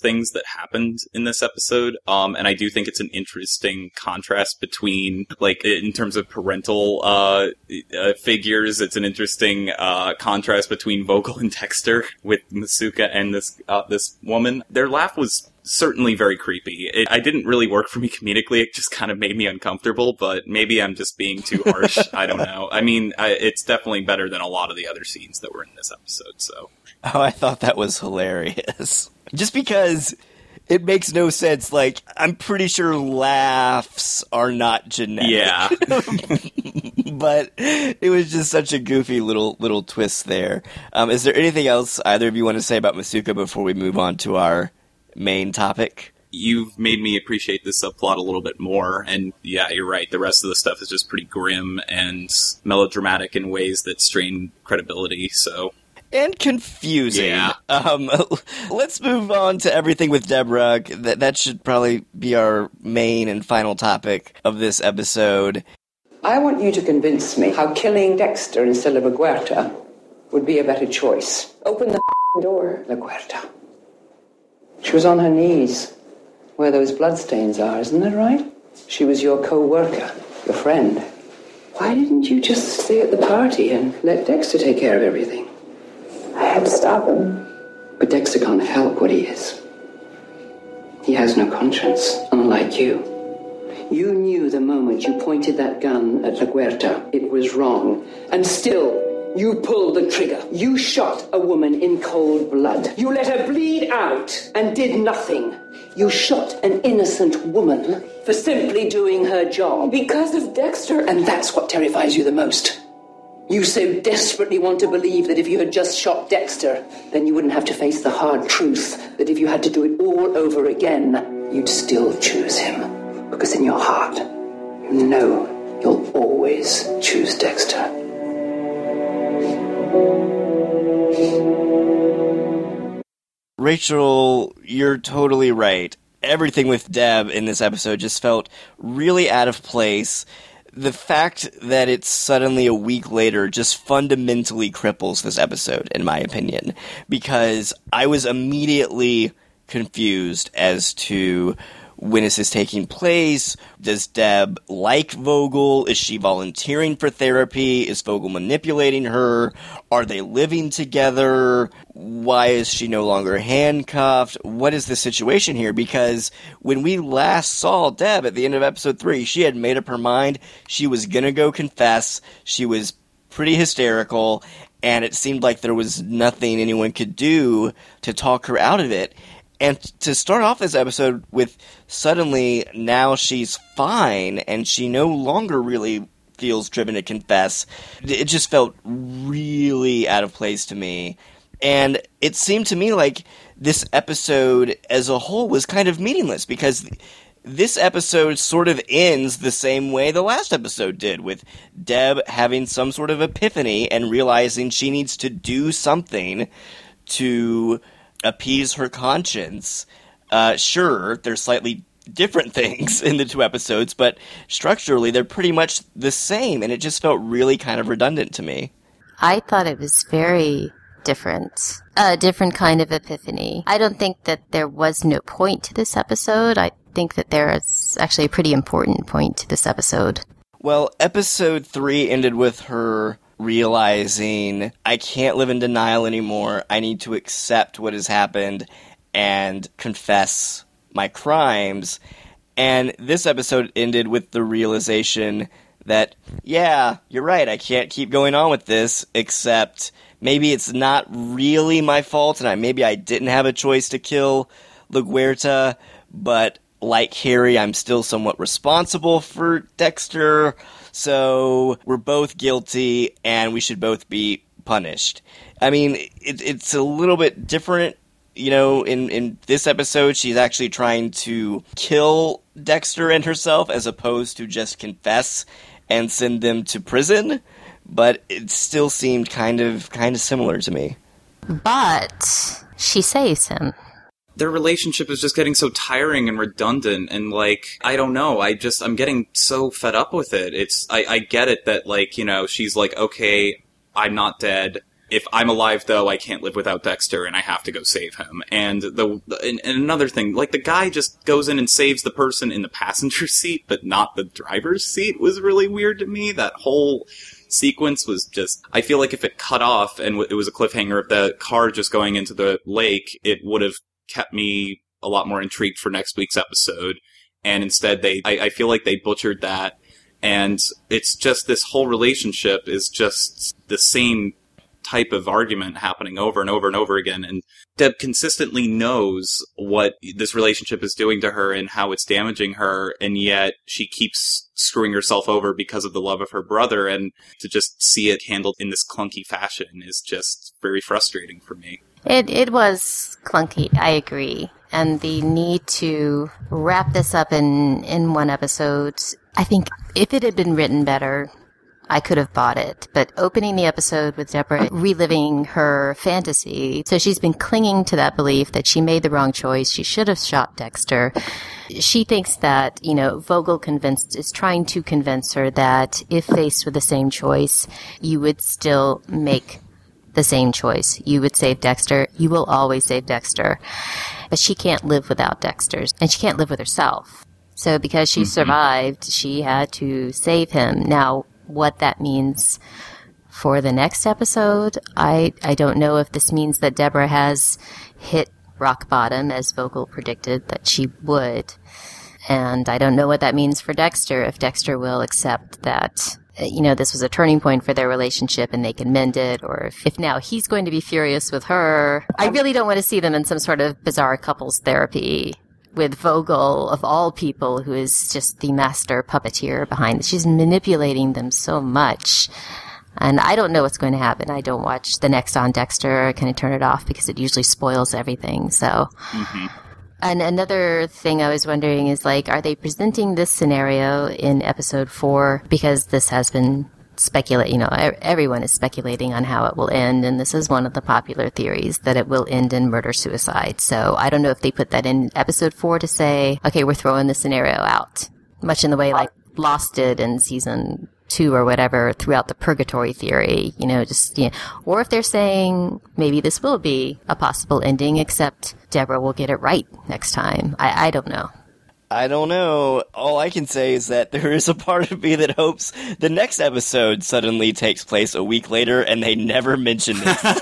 things that happened in this episode. Um, and I do think it's an interesting contrast between, like, in terms of parental, uh, uh figures, it's an interesting, uh, contrast between Vogel and Dexter with Masuka and this, uh, this woman. Their laugh was certainly very creepy. It, I didn't really work for me comedically. It just kind of made me uncomfortable, but maybe I'm just being too harsh. I don't know. I mean, I, it's definitely better than a lot of the other scenes that were in this episode, so. Oh, I thought that was hilarious. Just because it makes no sense. Like, I'm pretty sure laughs are not genetic. Yeah. but it was just such a goofy little little twist there. Um, is there anything else either of you want to say about Masuka before we move on to our main topic? You've made me appreciate this subplot a little bit more, and yeah, you're right. The rest of the stuff is just pretty grim and melodramatic in ways that strain credibility. So and confusing. Yeah. Um, let's move on to everything with Deborah. That that should probably be our main and final topic of this episode. I want you to convince me how killing Dexter instead of LaGuerta would be a better choice. Open the door, LaGuerta. She was on her knees, where those bloodstains are, isn't that right? She was your co-worker, your friend. Why didn't you just stay at the party and let Dexter take care of everything? I had to stop him. But Dexter can't help what he is. He has no conscience, unlike you. You knew the moment you pointed that gun at LaGuerta it was wrong, and still you pulled the trigger. You shot a woman in cold blood. You let her bleed out and did nothing. You shot an innocent woman for simply doing her job. Because of Dexter. And that's what terrifies you the most. You so desperately want to believe that if you had just shot Dexter, then you wouldn't have to face the hard truth that if you had to do it all over again, you'd still choose him. Because in your heart, you know you'll always choose Dexter. Rachel, you're totally right. Everything with Deb in this episode just felt really out of place the fact that it's suddenly a week later just fundamentally cripples this episode, in my opinion, because I was immediately confused as to when is this taking place? Does Deb like Vogel? Is she volunteering for therapy? Is Vogel manipulating her? Are they living together? Why is she no longer handcuffed? What is the situation here? Because when we last saw Deb at the end of episode three, she had made up her mind. She was gonna go confess. She was pretty hysterical, and it seemed like there was nothing anyone could do to talk her out of it. And to start off this episode with suddenly now she's fine and she no longer really feels driven to confess, it just felt really out of place to me. And it seemed to me like this episode as a whole was kind of meaningless because this episode sort of ends the same way the last episode did, with Deb having some sort of epiphany and realizing she needs to do something to appease her conscience. Uh, sure, there's slightly different things in the two episodes, but structurally they're pretty much the same, and it just felt really kind of redundant to me. I thought it was very different. A different kind of epiphany. I don't think that there was no point to this episode. I think that there is actually a pretty important point to this episode. Well, episode three ended with her realizing I can't live in denial anymore. I need to accept what has happened and confess my crimes. And this episode ended with the realization that, yeah, you're right, I can't keep going on with this, except maybe it's not really my fault, and I, maybe I didn't have a choice to kill LaGuerta, but like Harry, I'm still somewhat responsible for Dexter. So we're both guilty and we should both be punished. I mean, it, it's a little bit different you know, in, in this episode, she's actually trying to kill Dexter and herself as opposed to just confess and send them to prison. But it still seemed kind of kind of similar to me. But she saves him. Their relationship is just getting so tiring and redundant and like I don't know, I just I'm getting so fed up with it. It's I, I get it that like, you know, she's like, Okay, I'm not dead if I'm alive though, I can't live without Dexter, and I have to go save him. And the and, and, another thing, like the guy just goes in and saves the person in the passenger seat, but not the driver's seat, was really weird to me. That whole sequence was just. I feel like if it cut off and it was a cliffhanger of the car just going into the lake, it would have kept me a lot more intrigued for next week's episode. And instead, they I, I feel like they butchered that. And it's just this whole relationship is just the same type of argument happening over and over and over again. And Deb consistently knows what this relationship is doing to her and how it's damaging her, and yet she keeps screwing herself over because of the love of her brother. And to just see it handled in this clunky fashion is just very frustrating for me. It it was clunky. I agree, and the need to wrap this up in in one episode. I think if it had been written better, I could have bought it. But opening the episode with Deborah reliving her fantasy, so she's been clinging to that belief that she made the wrong choice. She should have shot Dexter. She thinks that, you know, Vogel convinced, is trying to convince her that if faced with the same choice, you would still make the same choice. You would save Dexter. You will always save Dexter. But she can't live without Dexter, and she can't live with herself. So because she mm-hmm. survived, she had to save him. Now, what that means for the next episode. I, I don't know if this means that Deborah has hit rock bottom as Vogel predicted that she would. And I don't know what that means for Dexter, if Dexter will accept that, you know, this was a turning point for their relationship and they can mend it, or if, if now he's going to be furious with her. I really don't want to see them in some sort of bizarre couples therapy with Vogel of all people, who is just the master puppeteer behind this. She's manipulating them so much. And I don't know what's going to happen. I don't watch the next on Dexter. I kind of turn it off because it usually spoils everything. So, mm-hmm. And another thing I was wondering is like, are they presenting this scenario in episode four because this has been speculate, you know, everyone is speculating on how it will end, and this is one of the popular theories that it will end in murder suicide. So I don't know if they put that in episode four to say, okay, we're throwing the scenario out, much in the way like Lost did in season two or whatever throughout the purgatory theory, you know, just, you know, or if they're saying maybe this will be a possible ending, except Deborah will get it right next time. I, I don't know. I don't know. All I can say is that there is a part of me that hopes the next episode suddenly takes place a week later and they never mention this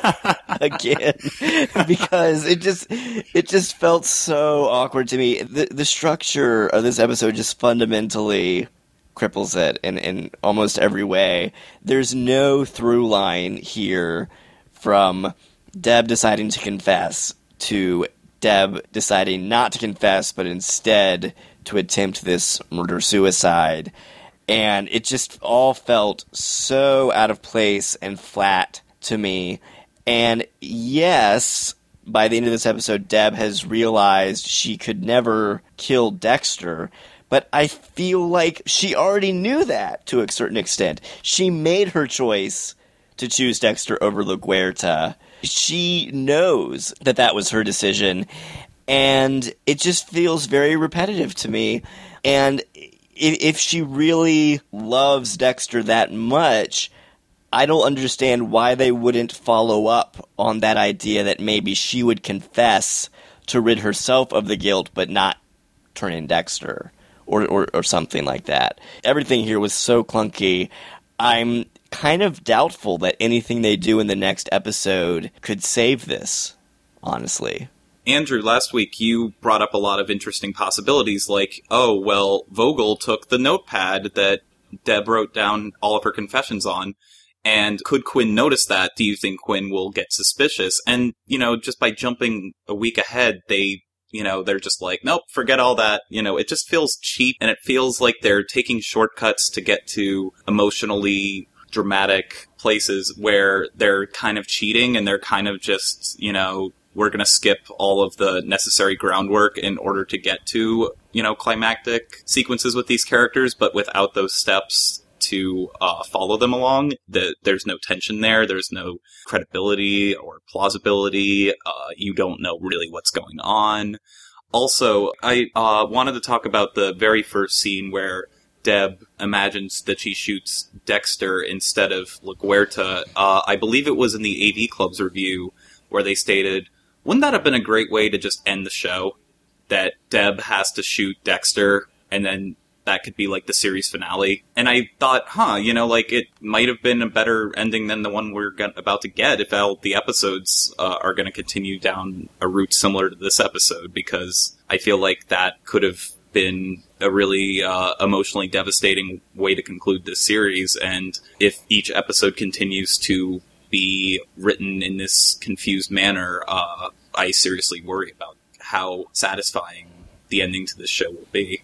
again because it just it just felt so awkward to me. The the structure of this episode just fundamentally cripples it in in almost every way. There's no through line here from Deb deciding to confess to Deb deciding not to confess, but instead to attempt this murder suicide. And it just all felt so out of place and flat to me. And yes, by the end of this episode, Deb has realized she could never kill Dexter. But I feel like she already knew that to a certain extent. She made her choice to choose Dexter over LaGuerta she knows that that was her decision, and it just feels very repetitive to me. And if she really loves Dexter that much, I don't understand why they wouldn't follow up on that idea that maybe she would confess to rid herself of the guilt, but not turn in Dexter. Or, or, or something like that. Everything here was so clunky. I'm kind of doubtful that anything they do in the next episode could save this, honestly. Andrew, last week you brought up a lot of interesting possibilities, like, oh, well, Vogel took the notepad that Deb wrote down all of her confessions on. And could Quinn notice that? Do you think Quinn will get suspicious? And, you know, just by jumping a week ahead, they, you know, they're just like, nope, forget all that. You know, it just feels cheap and it feels like they're taking shortcuts to get to emotionally dramatic places where they're kind of cheating and they're kind of just, you know, we're going to skip all of the necessary groundwork in order to get to, you know, climactic sequences with these characters, but without those steps to uh, follow them along, the, there's no tension there. There's no credibility or plausibility. Uh, you don't know really what's going on. Also, I uh, wanted to talk about the very first scene where Deb imagines that she shoots Dexter instead of LaGuerta. Uh, I believe it was in the AV Club's review where they stated, wouldn't that have been a great way to just end the show? That Deb has to shoot Dexter and then that could be like the series finale. And I thought, huh, you know, like it might have been a better ending than the one we're about to get if all the episodes uh, are going to continue down a route similar to this episode, because I feel like that could have been a really uh, emotionally devastating way to conclude this series. And if each episode continues to be written in this confused manner, uh, I seriously worry about how satisfying the ending to this show will be.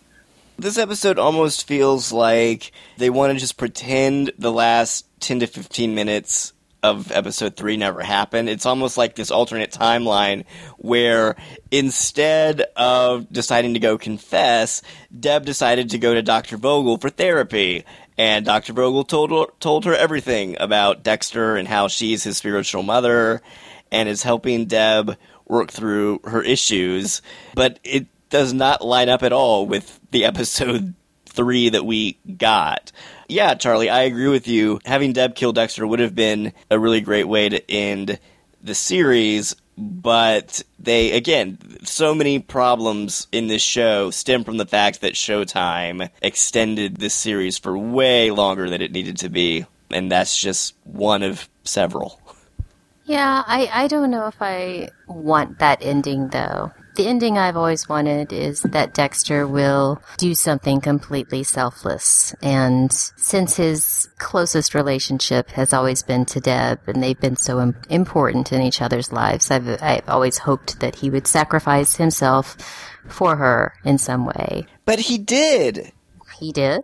This episode almost feels like they want to just pretend the last 10 to 15 minutes of episode 3 never happened. It's almost like this alternate timeline where instead of deciding to go confess, Deb decided to go to Dr. Vogel for therapy. And Dr. Vogel told her, told her everything about Dexter and how she's his spiritual mother and is helping Deb work through her issues. But it does not line up at all with the episode three that we got. Yeah, Charlie, I agree with you. Having Deb kill Dexter would have been a really great way to end the series, but they, again, so many problems in this show stem from the fact that Showtime extended this series for way longer than it needed to be, and that's just one of several. Yeah, I, I don't know if I want that ending though. The ending I've always wanted is that Dexter will do something completely selfless. And since his closest relationship has always been to Deb, and they've been so Im- important in each other's lives, I've, I've always hoped that he would sacrifice himself for her in some way. But he did. He did?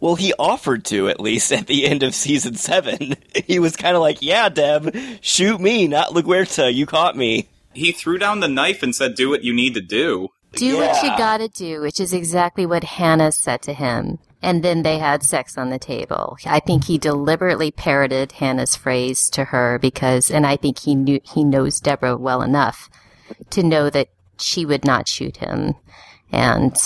Well, he offered to at least at the end of season seven. He was kind of like, "Yeah, Deb, shoot me, not LaGuerta. You caught me." He threw down the knife and said, "Do what you need to do." Do what you gotta do, which is exactly what Hannah said to him. And then they had sex on the table. I think he deliberately parroted Hannah's phrase to her because, and I think he knew, he knows Deborah well enough to know that she would not shoot him. And,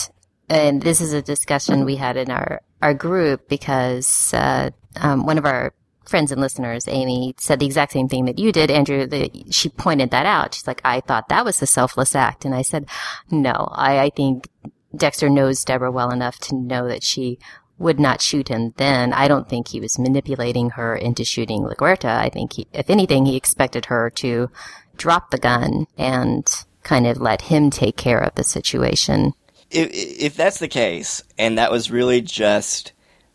and this is a discussion we had in our, our group because, uh, um, one of our friends and listeners, Amy, said the exact same thing that you did, Andrew. The, she pointed that out. She's like, I thought that was a selfless act. And I said, no, I, I think Dexter knows Deborah well enough to know that she would not shoot him then. I don't think he was manipulating her into shooting LaGuerta. I think he, if anything, he expected her to drop the gun and kind of let him take care of the situation. If, if that's the case, and that was really just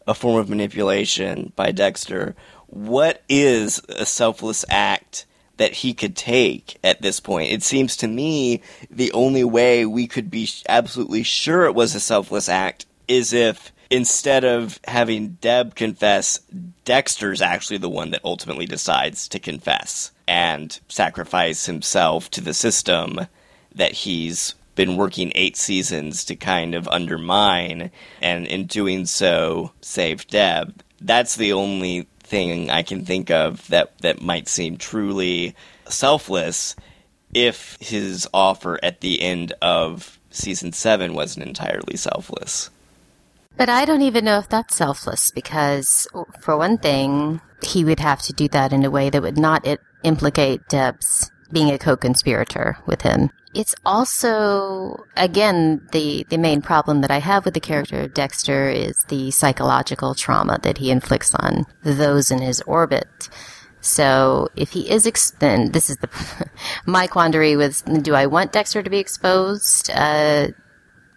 a form of manipulation by Dexter, what is a selfless act that he could take at this point? It seems to me the only way we could be absolutely sure it was a selfless act is if instead of having Deb confess, Dexter's actually the one that ultimately decides to confess and sacrifice himself to the system that he's been working eight seasons to kind of undermine, and in doing so, save Deb. That's the only thing I can think of that that might seem truly selfless if his offer at the end of season 7 wasn't entirely selfless. But I don't even know if that's selfless because, for one thing, he would have to do that in a way that would not implicate Deb's being a co-conspirator with him. It's also, again, the, the main problem that I have with the character of Dexter is the psychological trauma that he inflicts on those in his orbit. So if he is, ex- then this is the, my quandary with, do I want Dexter to be exposed, uh,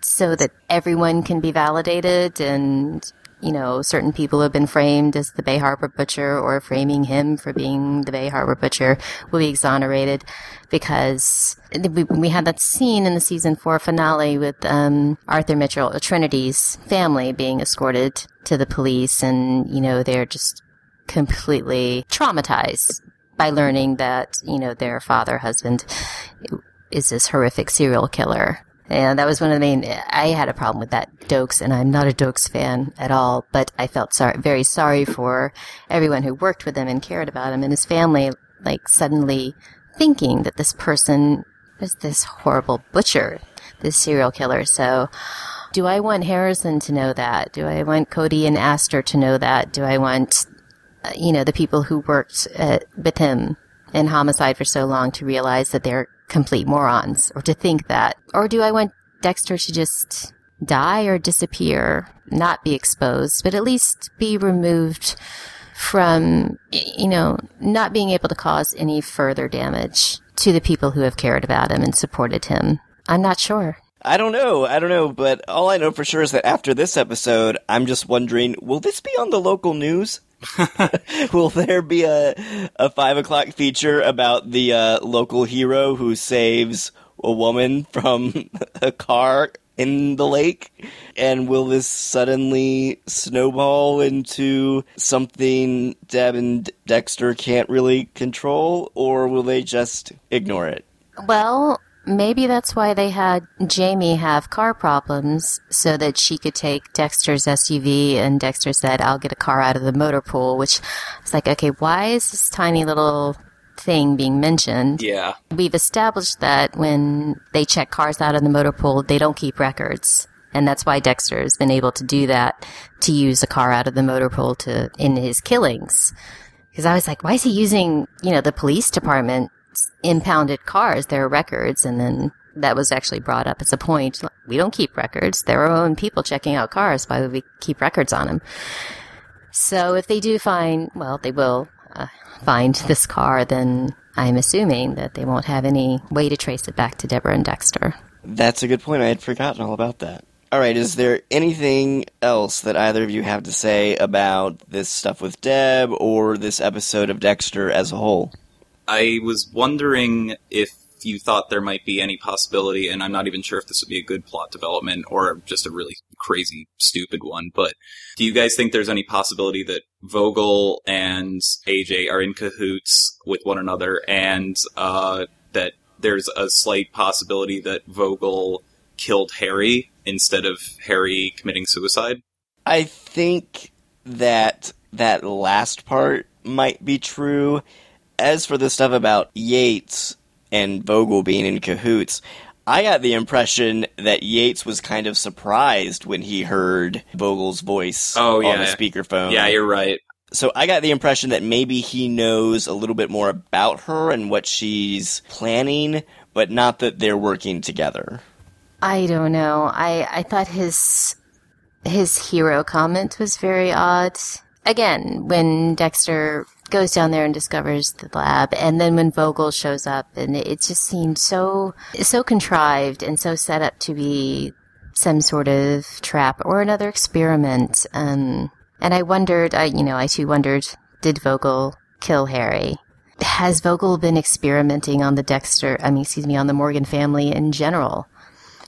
so that everyone can be validated and you know, certain people have been framed as the Bay Harbor Butcher or framing him for being the Bay Harbor Butcher will be exonerated because we, we had that scene in the season four finale with um, Arthur Mitchell, Trinity's family being escorted to the police and, you know, they're just completely traumatized by learning that, you know, their father, husband is this horrific serial killer. And that was one of the main, I had a problem with that Dokes, and I'm not a Dokes fan at all, but I felt sorry, very sorry for everyone who worked with him and cared about him and his family, like suddenly thinking that this person was this horrible butcher, this serial killer. So, do I want Harrison to know that? Do I want Cody and Astor to know that? Do I want, uh, you know, the people who worked uh, with him in homicide for so long to realize that they're complete morons or to think that? Or do I want Dexter to just die or disappear, not be exposed, but at least be removed from, you know, not being able to cause any further damage to the people who have cared about him and supported him? I'm not sure. I don't know. I don't know, but all I know for sure is that after this episode, I'm just wondering, will this be on the local news? will there be a a five o'clock feature about the uh, local hero who saves a woman from a car in the lake? And will this suddenly snowball into something Deb and Dexter can't really control, or will they just ignore it? Well, maybe that's why they had Jamie have car problems so that she could take Dexter's SUV and Dexter said, I'll get a car out of the motor pool, which is like, okay, why is this tiny little thing being mentioned? Yeah. We've established that when they check cars out of the motor pool, they don't keep records. And that's why Dexter has been able to do that, to use a car out of the motor pool to, in his killings. Because I was like, why is he using, you know, the police department impounded cars, their records, and then that was actually brought up as a point. We don't keep records. There are own people checking out cars. Why would we keep records on them? So if they do find, well, they will uh, find this car, then I'm assuming that they won't have any way to trace it back to Deborah and Dexter. That's a good point. I had forgotten all about that. All right, is there anything else that either of you have to say about this stuff with Deb or this episode of Dexter as a whole? I was wondering if you thought there might be any possibility, and I'm not even sure if this would be a good plot development or just a really crazy, stupid one, but do you guys think there's any possibility that Vogel and AJ are in cahoots with one another and uh, that there's a slight possibility that Vogel killed Harry instead of Harry committing suicide? I think that that last part might be true as for the stuff about Yates and Vogel being in cahoots, I got the impression that Yates was kind of surprised when he heard Vogel's voice oh, yeah. on the speakerphone. Yeah, you're right. So I got the impression that maybe he knows a little bit more about her and what she's planning, but not that they're working together. I don't know. I I thought his his hero comment was very odd. Again, when Dexter goes down there and discovers the lab. And then when Vogel shows up, and it just seemed so so contrived and so set up to be some sort of trap or another experiment. Um, and I wondered, I you know, I too wondered, did Vogel kill Harry? Has Vogel been experimenting on the Dexter? I mean, excuse me, on the Morgan family in general?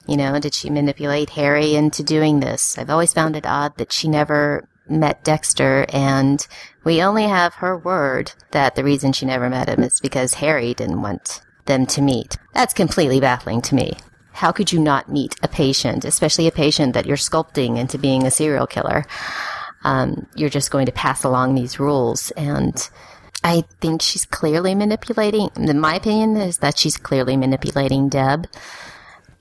You know, did she manipulate Harry into doing this? I've always found it odd that she never met Dexter, and we only have her word that the reason she never met him is because Harry didn't want them to meet. That's completely baffling to me. How could you not meet a patient, especially a patient that you're sculpting into being a serial killer? Um, you're just going to pass along these rules, and I think she's clearly manipulating. My opinion, is that she's clearly manipulating Deb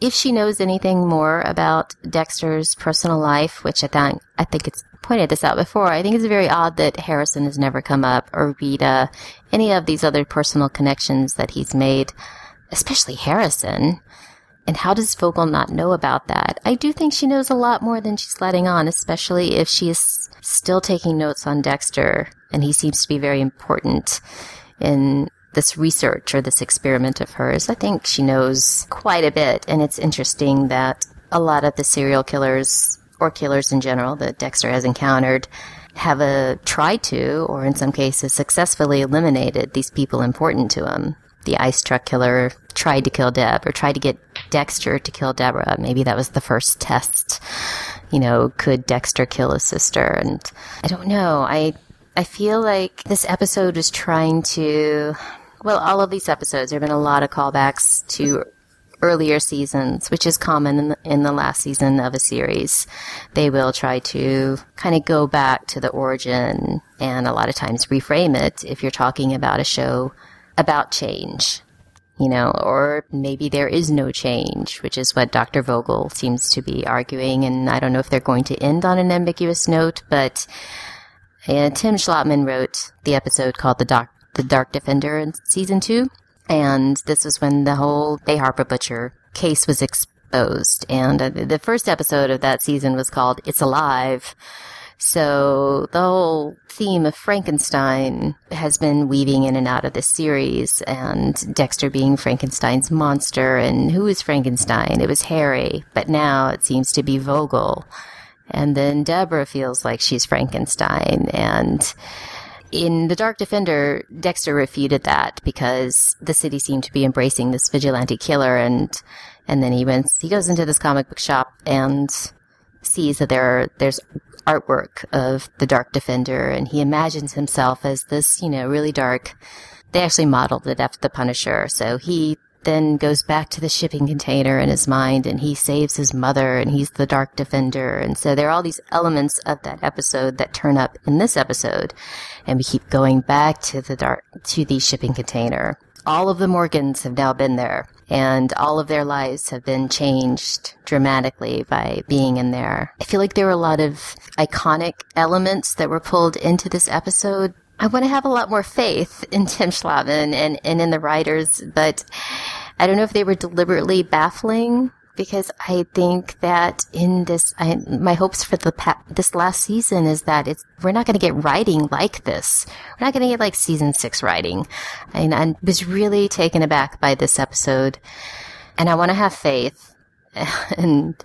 if she knows anything more about Dexter's personal life, which I think I think it's pointed this out before, I think it's very odd that Harrison has never come up, or Rita, any of these other personal connections that he's made, especially Harrison. And how does Vogel not know about that? I do think she knows a lot more than she's letting on, especially if she is still taking notes on Dexter, and he seems to be very important in this research or this experiment of hers. I think she knows quite a bit, and it's interesting that a lot of the serial killers or killers in general that Dexter has encountered have a tried to, or in some cases successfully eliminated these people important to him. The ice truck killer tried to kill Deb, or tried to get Dexter to kill Deborah. Maybe that was the first test. You know, could Dexter kill his sister? And I don't know. I I feel like this episode was trying to. Well, all of these episodes, there have been a lot of callbacks to earlier seasons, which is common in the, in the last season of a series. They will try to kind of go back to the origin and a lot of times reframe it if you're talking about a show about change. You know, or maybe there is no change, which is what Dr. Vogel seems to be arguing. And I don't know if they're going to end on an ambiguous note, but uh, Tim Schlattmann wrote the episode called The the Dark Defender in season two. And this was when the whole Bay Harbor Butcher case was exposed. And uh, the first episode of that season was called It's Alive. So the whole theme of Frankenstein has been weaving in and out of this series and Dexter being Frankenstein's monster and who is Frankenstein? It was Harry, but now it seems to be Vogel. And then Deborah feels like she's Frankenstein and in The Dark Defender, Dexter refuted that because the city seemed to be embracing this vigilante killer and and then he went he goes into this comic book shop and sees that there are, there's artwork of the Dark Defender and he imagines himself as this, you know, really dark they actually modeled it after the Punisher. So he then goes back to the shipping container in his mind and he saves his mother and he's the dark defender. And so there are all these elements of that episode that turn up in this episode. And we keep going back to the dark, to the shipping container. All of the Morgans have now been there and all of their lives have been changed dramatically by being in there. I feel like there were a lot of iconic elements that were pulled into this episode I want to have a lot more faith in Tim Schlattmann and, and in the writers, but I don't know if they were deliberately baffling because I think that in this, I, my hopes for the pa- this last season is that it's we're not going to get writing like this. We're not going to get like season six writing. And I was really taken aback by this episode, and I want to have faith and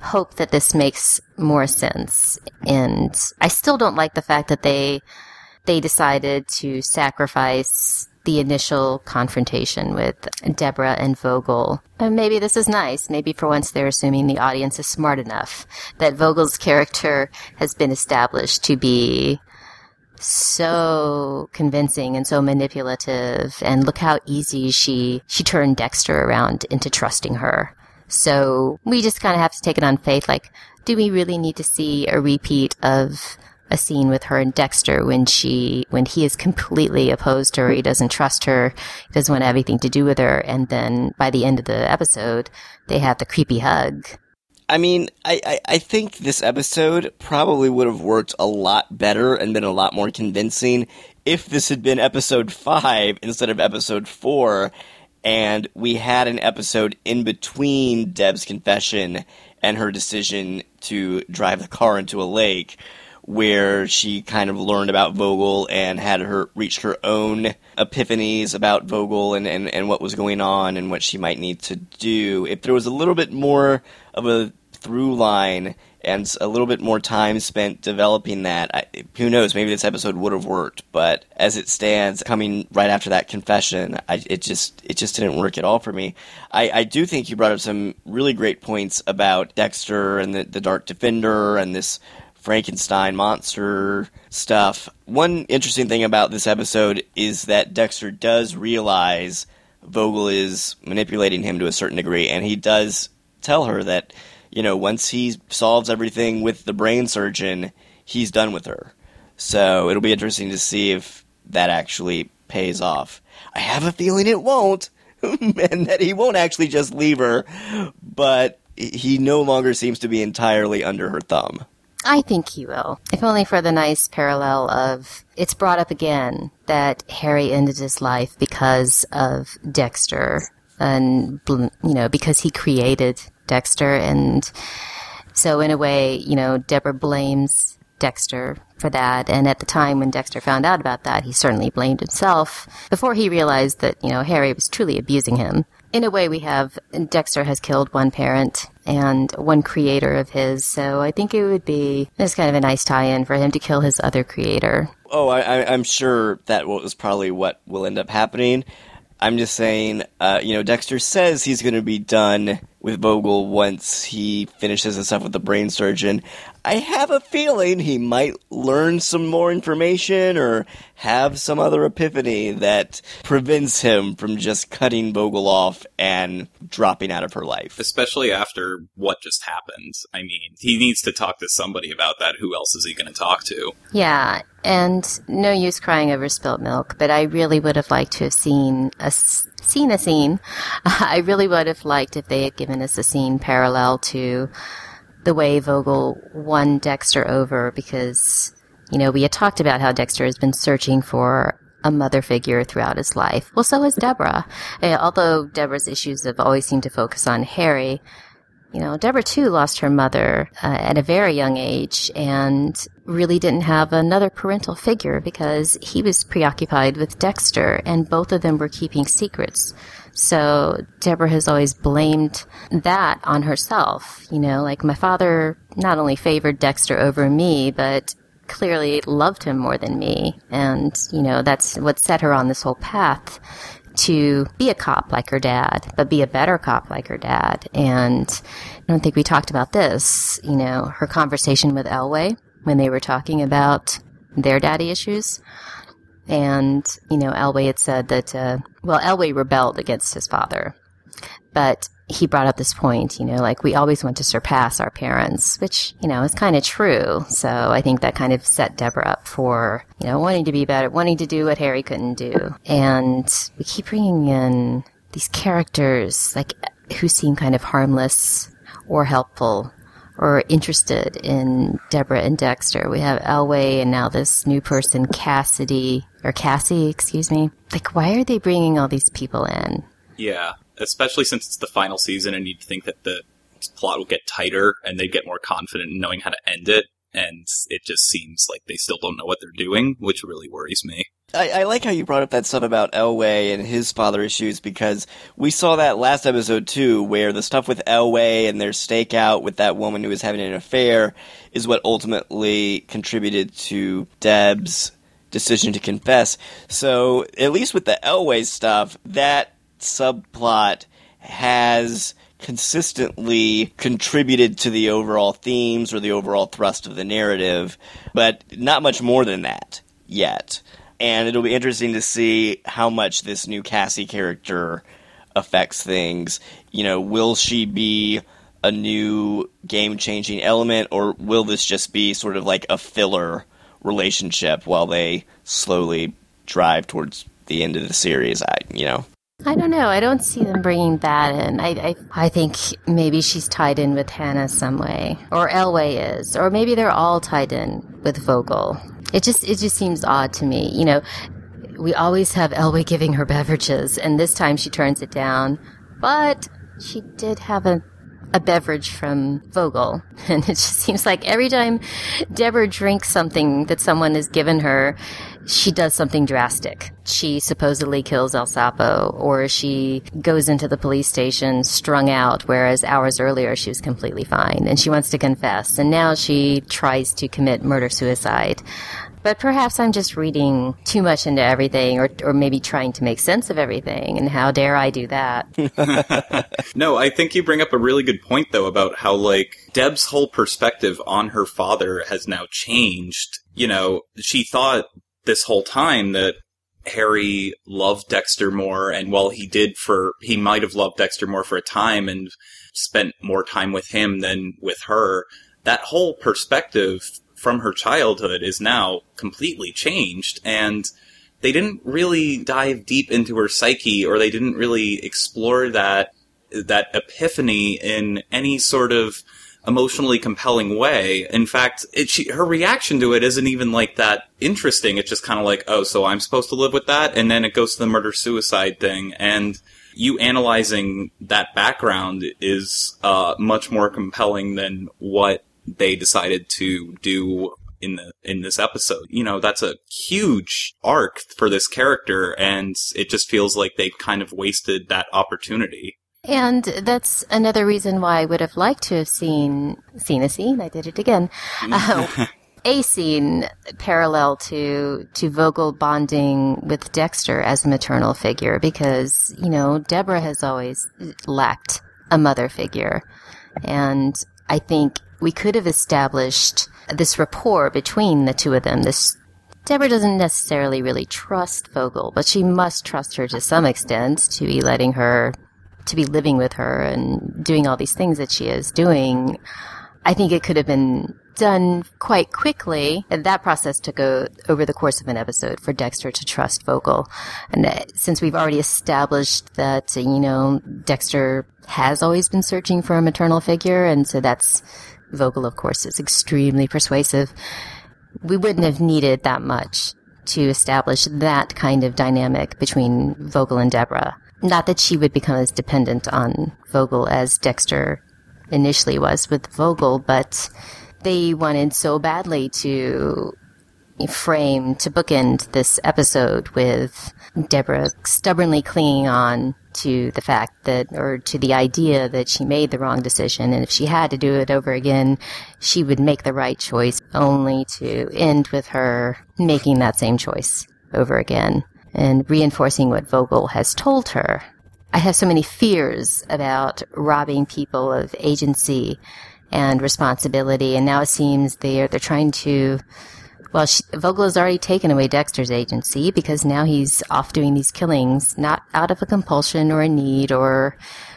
hope that this makes more sense. And I still don't like the fact that they they decided to sacrifice the initial confrontation with Deborah and Vogel. And maybe this is nice. Maybe for once they're assuming the audience is smart enough that Vogel's character has been established to be so convincing and so manipulative and look how easy she she turned Dexter around into trusting her. So we just kind of have to take it on faith like do we really need to see a repeat of a scene with her and Dexter when she when he is completely opposed to her, he doesn't trust her, he doesn't want anything to do with her, and then by the end of the episode, they have the creepy hug. I mean, I, I, I think this episode probably would have worked a lot better and been a lot more convincing if this had been episode five instead of episode four, and we had an episode in between Deb's confession and her decision to drive the car into a lake where she kind of learned about Vogel and had her reached her own epiphanies about Vogel and, and, and what was going on and what she might need to do. If there was a little bit more of a through line and a little bit more time spent developing that, I, who knows? Maybe this episode would have worked. But as it stands, coming right after that confession, I, it just it just didn't work at all for me. I, I do think you brought up some really great points about Dexter and the, the Dark Defender and this Frankenstein monster stuff. One interesting thing about this episode is that Dexter does realize Vogel is manipulating him to a certain degree, and he does tell her that, you know, once he solves everything with the brain surgeon, he's done with her. So it'll be interesting to see if that actually pays off. I have a feeling it won't, and that he won't actually just leave her, but he no longer seems to be entirely under her thumb. I think he will. If only for the nice parallel of it's brought up again that Harry ended his life because of Dexter and, you know, because he created Dexter. And so in a way, you know, Deborah blames Dexter for that. And at the time when Dexter found out about that, he certainly blamed himself before he realized that, you know, Harry was truly abusing him in a way, we have Dexter has killed one parent and one creator of his, so I think it would be this kind of a nice tie-in for him to kill his other creator. Oh, I, am sure that was probably what will end up happening. I'm just saying, uh, you know, Dexter says he's going to be done with Vogel once he finishes his stuff with the brain surgeon. I have a feeling he might learn some more information or have some other epiphany that prevents him from just cutting Vogel off and dropping out of her life. Especially after what just happened. I mean, he needs to talk to somebody about that. Who else is he going to talk to? Yeah, and no use crying over spilt milk, but I really would have liked to have seen a seen a scene. I really would have liked if they had given us a scene parallel to the way Vogel won Dexter over because, you know, we had talked about how Dexter has been searching for a mother figure throughout his life. Well, so has Deborah. Uh, although Deborah's issues have always seemed to focus on Harry, you know, Deborah too lost her mother uh, at a very young age and really didn't have another parental figure because he was preoccupied with Dexter and both of them were keeping secrets. So Deborah has always blamed that on herself. You know, like my father not only favored Dexter over me, but clearly loved him more than me. And, you know, that's what set her on this whole path to be a cop like her dad, but be a better cop like her dad. And I don't think we talked about this, you know, her conversation with Elway when they were talking about their daddy issues. And, you know, Elway had said that, uh, well, Elway rebelled against his father. But he brought up this point, you know, like we always want to surpass our parents, which, you know, is kind of true. So I think that kind of set Deborah up for, you know, wanting to be better, wanting to do what Harry couldn't do. And we keep bringing in these characters, like, who seem kind of harmless or helpful or interested in Deborah and Dexter. We have Elway and now this new person, Cassidy, or Cassie, excuse me. Like, why are they bringing all these people in? Yeah, especially since it's the final season and you'd think that the plot will get tighter and they get more confident in knowing how to end it. And it just seems like they still don't know what they're doing, which really worries me. I, I, like how you brought up that stuff about Elway and his father issues because we saw that last episode too, where the stuff with Elway and their stakeout with that woman who was having an affair is what ultimately contributed to Deb's decision to confess. So at least with the Elway stuff, that subplot has consistently contributed to the overall themes or the overall thrust of the narrative, but not much more than that yet. And it'll be interesting to see how much this new Cassie character affects things. You know, will she be a new game changing element, or will this just be sort of like a filler relationship while they slowly drive towards the end of the series? I, you know. I don't know. I don't see them bringing that in. I, I, I think maybe she's tied in with Hannah some way, or Elway is, or maybe they're all tied in with Vogel. It just, it just seems odd to me. You know, we always have Elway giving her beverages, and this time she turns it down. But she did have a a beverage from Vogel. And it just seems like every time Deborah drinks something that someone has given her, she does something drastic. She supposedly kills El Sapo, or she goes into the police station strung out, whereas hours earlier she was completely fine and she wants to confess. And now she tries to commit murder suicide. But perhaps I'm just reading too much into everything or, or maybe trying to make sense of everything. And how dare I do that? no, I think you bring up a really good point, though, about how, like, Deb's whole perspective on her father has now changed. You know, she thought this whole time that Harry loved Dexter more, and while he did for, he might have loved Dexter more for a time and spent more time with him than with her. That whole perspective from her childhood is now completely changed and they didn't really dive deep into her psyche or they didn't really explore that that epiphany in any sort of emotionally compelling way. In fact, it, she, her reaction to it isn't even like that interesting. It's just kind of like, oh, so I'm supposed to live with that, and then it goes to the murder suicide thing, and you analyzing that background is uh, much more compelling than what they decided to do in the in this episode. You know, that's a huge arc for this character and it just feels like they kind of wasted that opportunity. And that's another reason why I would have liked to have seen seen a scene. I did it again. Uh, a scene parallel to to Vogel bonding with Dexter as a maternal figure, because you know Deborah has always lacked a mother figure. And I think we could have established this rapport between the two of them. This Deborah doesn't necessarily really trust Vogel, but she must trust her to some extent to be letting her to be living with her and doing all these things that she is doing. I think it could have been done quite quickly. And that process took a, over the course of an episode for Dexter to trust Vogel. And uh, since we've already established that, you know, Dexter has always been searching for a maternal figure, and so that's Vogel, of course, is extremely persuasive. We wouldn't have needed that much to establish that kind of dynamic between Vogel and Deborah. Not that she would become as dependent on Vogel as Dexter initially was with Vogel, but they wanted so badly to frame, to bookend this episode with Deborah stubbornly clinging on to the fact that, or to the idea that she made the wrong decision. And if she had to do it over again, she would make the right choice only to end with her making that same choice over again and reinforcing what Vogel has told her. I have so many fears about robbing people of agency and responsibility, and now it seems they're they're trying to. Well, she, Vogel has already taken away Dexter's agency because now he's off doing these killings, not out of a compulsion or a need or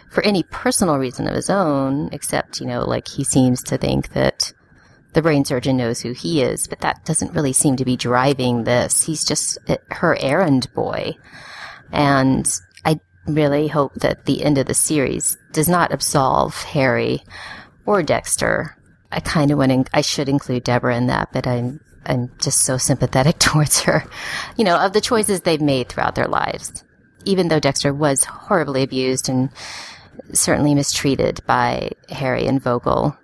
for any personal reason of his own, except, you know, like he seems to think that the brain surgeon knows who he is, but that doesn't really seem to be driving this. He's just eh, her errand boy. And I really hope that the end of the series does not absolve Harry or Dexter. I kind of want to, I should include Deborah in that, but I'm, I'm just so sympathetic towards her, you know, of the choices they've made throughout their lives. Even though Dexter was horribly abused and certainly mistreated by Harry and Vogel,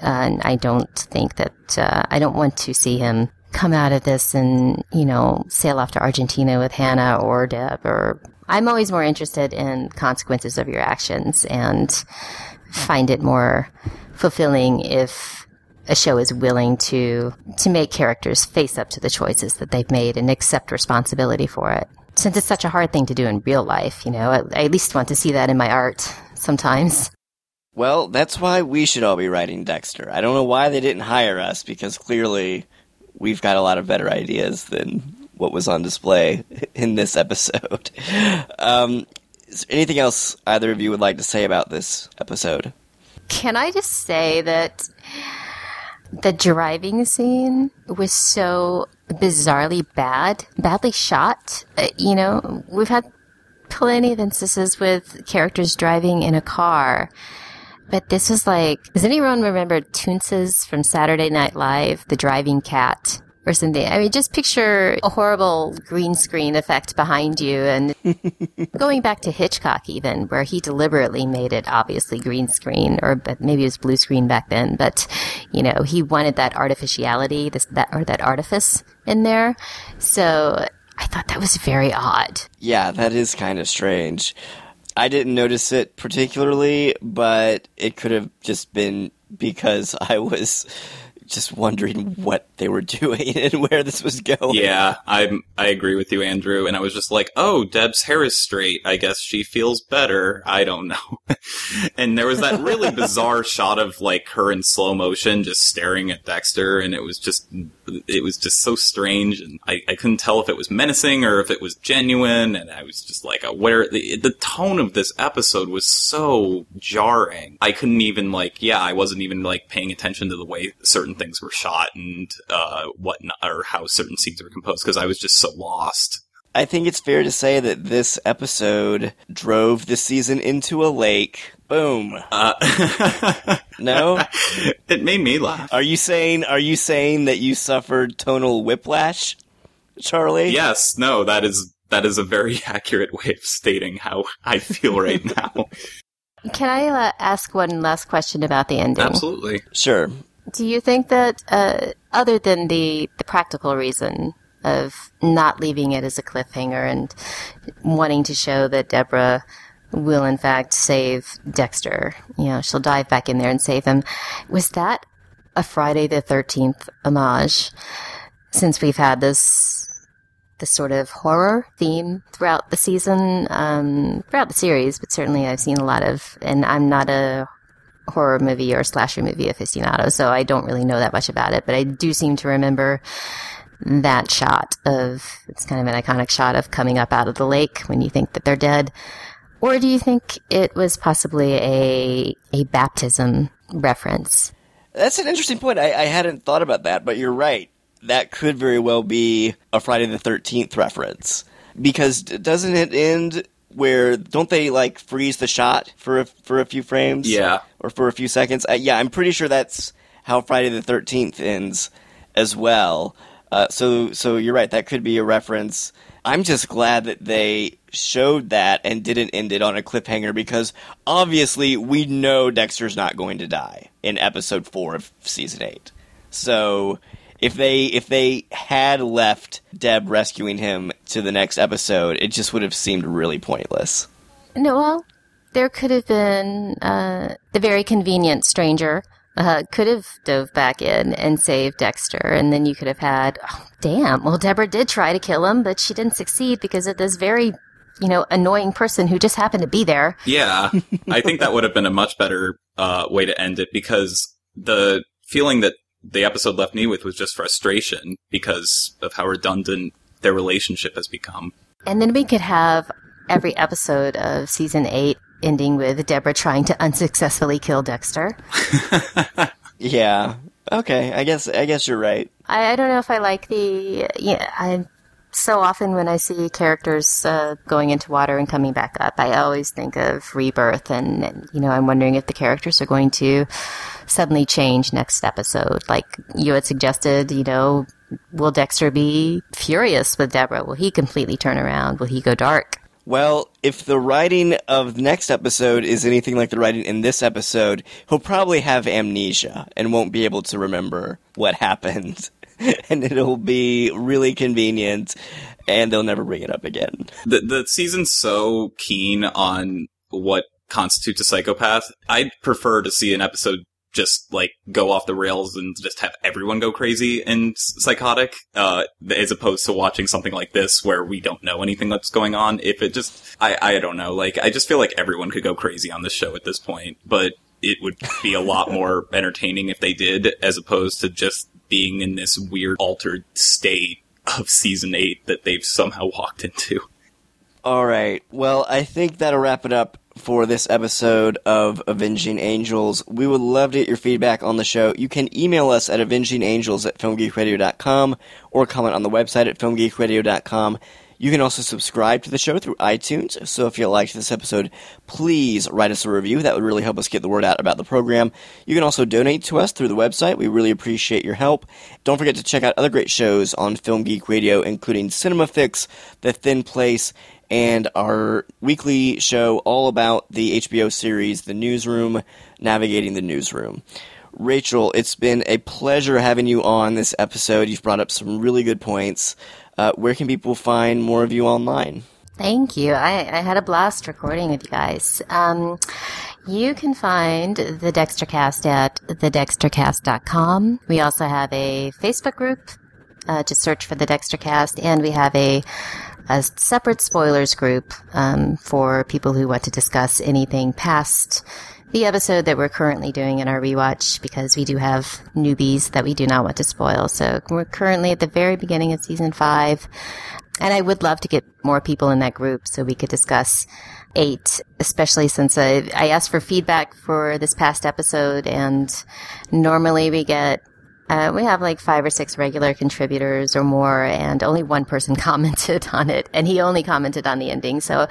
and I don't think that, uh, I don't want to see him come out of this and, you know, sail off to Argentina with Hannah or Deb or, I'm always more interested in consequences of your actions and find it more fulfilling if a show is willing to to make characters face up to the choices that they've made and accept responsibility for it. Since it's such a hard thing to do in real life, you know, I, I at least want to see that in my art sometimes. Well, that's why we should all be writing Dexter. I don't know why they didn't hire us because clearly we've got a lot of better ideas than what was on display in this episode. Um, anything else either of you would like to say about this episode? Can I just say that the driving scene was so bizarrely bad, badly shot? Uh, you know, we've had plenty of instances with characters driving in a car. But this was like, does anyone remember Toonces from Saturday Night Live, the driving cat? or something. I mean, just picture a horrible green screen effect behind you and going back to Hitchcock even, where he deliberately made it obviously green screen or maybe it was blue screen back then, but you know, he wanted that artificiality, this, that, or that artifice in there. So I thought that was very odd. Yeah, that is kind of strange. I didn't notice it particularly, but it could have just been because I was just wondering what they were doing and where this was going. Yeah, I I agree with you, Andrew. And I was just like, oh, Deb's hair is straight. I guess she feels better. I don't know. and there was that really bizarre shot of like her in slow motion, just staring at Dexter, and it was just it was just so strange, and I, I couldn't tell if it was menacing or if it was genuine. And I was just like, where the the tone of this episode was so jarring. I couldn't even like, yeah, I wasn't even like paying attention to the way certain things were shot and uh, what or how certain scenes were composed because I was just so lost. I think it's fair to say that this episode drove the season into a lake. Boom. Uh, no, it made me laugh. Are you saying? Are you saying that you suffered tonal whiplash, Charlie? Yes. No. That is that is a very accurate way of stating how I feel right now. Can I uh, ask one last question about the ending? Absolutely. Sure. Do you think that, uh, other than the, the practical reason of not leaving it as a cliffhanger and wanting to show that Deborah will in fact save Dexter, you know, she'll dive back in there and save him, was that a Friday the 13th homage? Since we've had this the sort of horror theme throughout the season, um, throughout the series, but certainly I've seen a lot of, and I'm not a horror movie or slasher movie aficionado, so I don't really know that much about it, but I do seem to remember that shot of, it's kind of an iconic shot of coming up out of the lake when you think that they're dead. Or do you think it was possibly a, a baptism reference? That's an interesting point. I, I hadn't thought about that, but you're right. That could very well be a Friday the 13th reference. Because doesn't it end where don't they like freeze the shot for a, for a few frames? Yeah. Or for a few seconds? Uh, yeah, I'm pretty sure that's how Friday the 13th ends as well. Uh, so so you're right. That could be a reference. I'm just glad that they showed that and didn't end it on a cliffhanger because obviously we know Dexter's not going to die in episode four of season eight. So if they if they had left Deb rescuing him to the next episode, it just would have seemed really pointless. No, well, there could have been uh, the very convenient stranger uh, could have dove back in and saved Dexter, and then you could have had, oh, damn, well, Deborah did try to kill him, but she didn't succeed because of this very, you know, annoying person who just happened to be there. Yeah, I think that would have been a much better uh, way to end it because the feeling that the episode left me with was just frustration because of how redundant their relationship has become. And then we could have every episode of season eight ending with Deborah trying to unsuccessfully kill Dexter. yeah. Okay. I guess I guess you're right. I, I don't know if I like the yeah. I so often when I see characters uh, going into water and coming back up, I always think of rebirth, and, and, you know, I'm wondering if the characters are going to suddenly change next episode. Like you had suggested, you know, will Dexter be furious with Deborah? Will he completely turn around? Will he go dark? Well, if the writing of next episode is anything like the writing in this episode, he'll probably have amnesia and won't be able to remember what happened. and it'll be really convenient and they'll never bring it up again. The the season's so keen on what constitutes a psychopath. I'd prefer to see an episode just like go off the rails and just have everyone go crazy and psychotic, uh, as opposed to watching something like this where we don't know anything that's going on. If it just, I, I don't know, like, I just feel like everyone could go crazy on this show at this point, but it would be a lot more entertaining if they did, as opposed to just being in this weird altered state of season eight that they've somehow walked into. All right. Well, I think that'll wrap it up for this episode of Avenging Angels. We would love to get your feedback on the show. You can email us at avengingangels at filmgeekradio.com or comment on the website at filmgeekradio.com. You can also subscribe to the show through iTunes. So if you liked this episode, please write us a review. That would really help us get the word out about the program. You can also donate to us through the website. We really appreciate your help. Don't forget to check out other great shows on Film Geek Radio, including Cinema Fix, The Thin Place, and our weekly show all about the HBO series The Newsroom, Navigating the Newsroom. Rachel, it's been a pleasure having you on this episode. You've brought up some really good points. Uh, where can people find more of you online? Thank you. I, I had a blast recording with you guys. Um, you can find the Dextercast at thedextercast.com. We also have a Facebook group. Uh, just search for the Dextercast, and we have a a separate spoilers group um, for people who want to discuss anything past the episode that we're currently doing in our rewatch because we do have newbies that we do not want to spoil. So we're currently at the very beginning of season five. And I would love to get more people in that group so we could discuss eight, especially since I, I asked for feedback for this past episode and normally we get uh, we have like five or six regular contributors or more, and only one person commented on it, and he only commented on the ending. So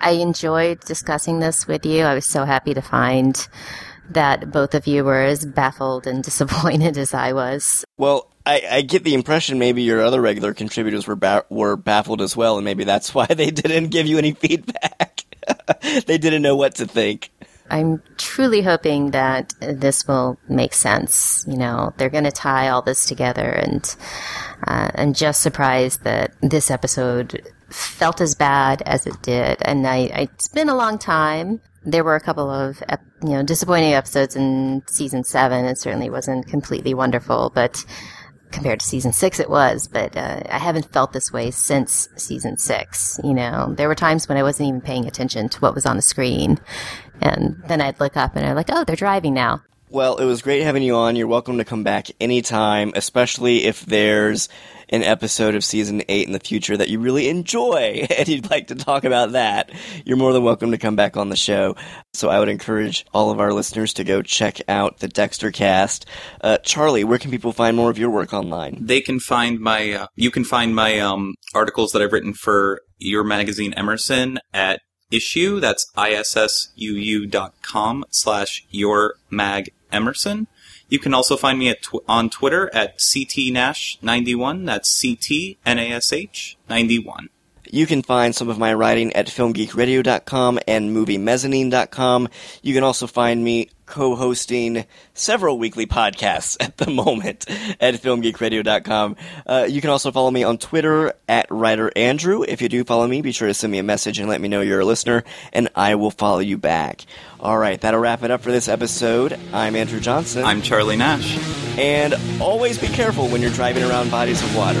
I enjoyed discussing this with you. I was so happy to find that both of you were as baffled and disappointed as I was. Well, I, I get the impression maybe your other regular contributors were ba- were baffled as well, and maybe that's why they didn't give you any feedback. they didn't know what to think. I'm truly hoping that this will make sense. You know, they're going to tie all this together, and uh, I'm just surprised that this episode felt as bad as it did. And I, I, it's been a long time. There were a couple of you know disappointing episodes in season seven. It certainly wasn't completely wonderful, but compared to season six it was, but uh, I haven't felt this way since season six. You know, there were times when I wasn't even paying attention to what was on the screen, and then I'd look up and I'm like, oh, they're driving now. Well, it was great having you on. You're welcome to come back anytime, especially if there's an episode of season eight in the future that you really enjoy and you'd like to talk about that. You're more than welcome to come back on the show. So I would encourage all of our listeners to go check out the Dexter cast. Uh, Charlie, where can people find more of your work online? They can find my, uh, you can find my um, articles that I've written for your magazine Emerson at issue. That's issuu dot com slash your mag Emerson. You can also find me tw- on Twitter at ctnash91. That's C-T-N-A-S-H 91. You can find some of my writing at filmgeekradio.com and moviemezzanine.com. You can also find me co-hosting several weekly podcasts at the moment at filmgeekradio.com. Uh, you can also follow me on Twitter at writer Andrew. If you do follow me, be sure to send me a message and let me know you're a listener, and I will follow you back. All right, that'll wrap it up for this episode. I'm Andrew Johnson. I'm Charlie Nash. And always be careful when you're driving around bodies of water.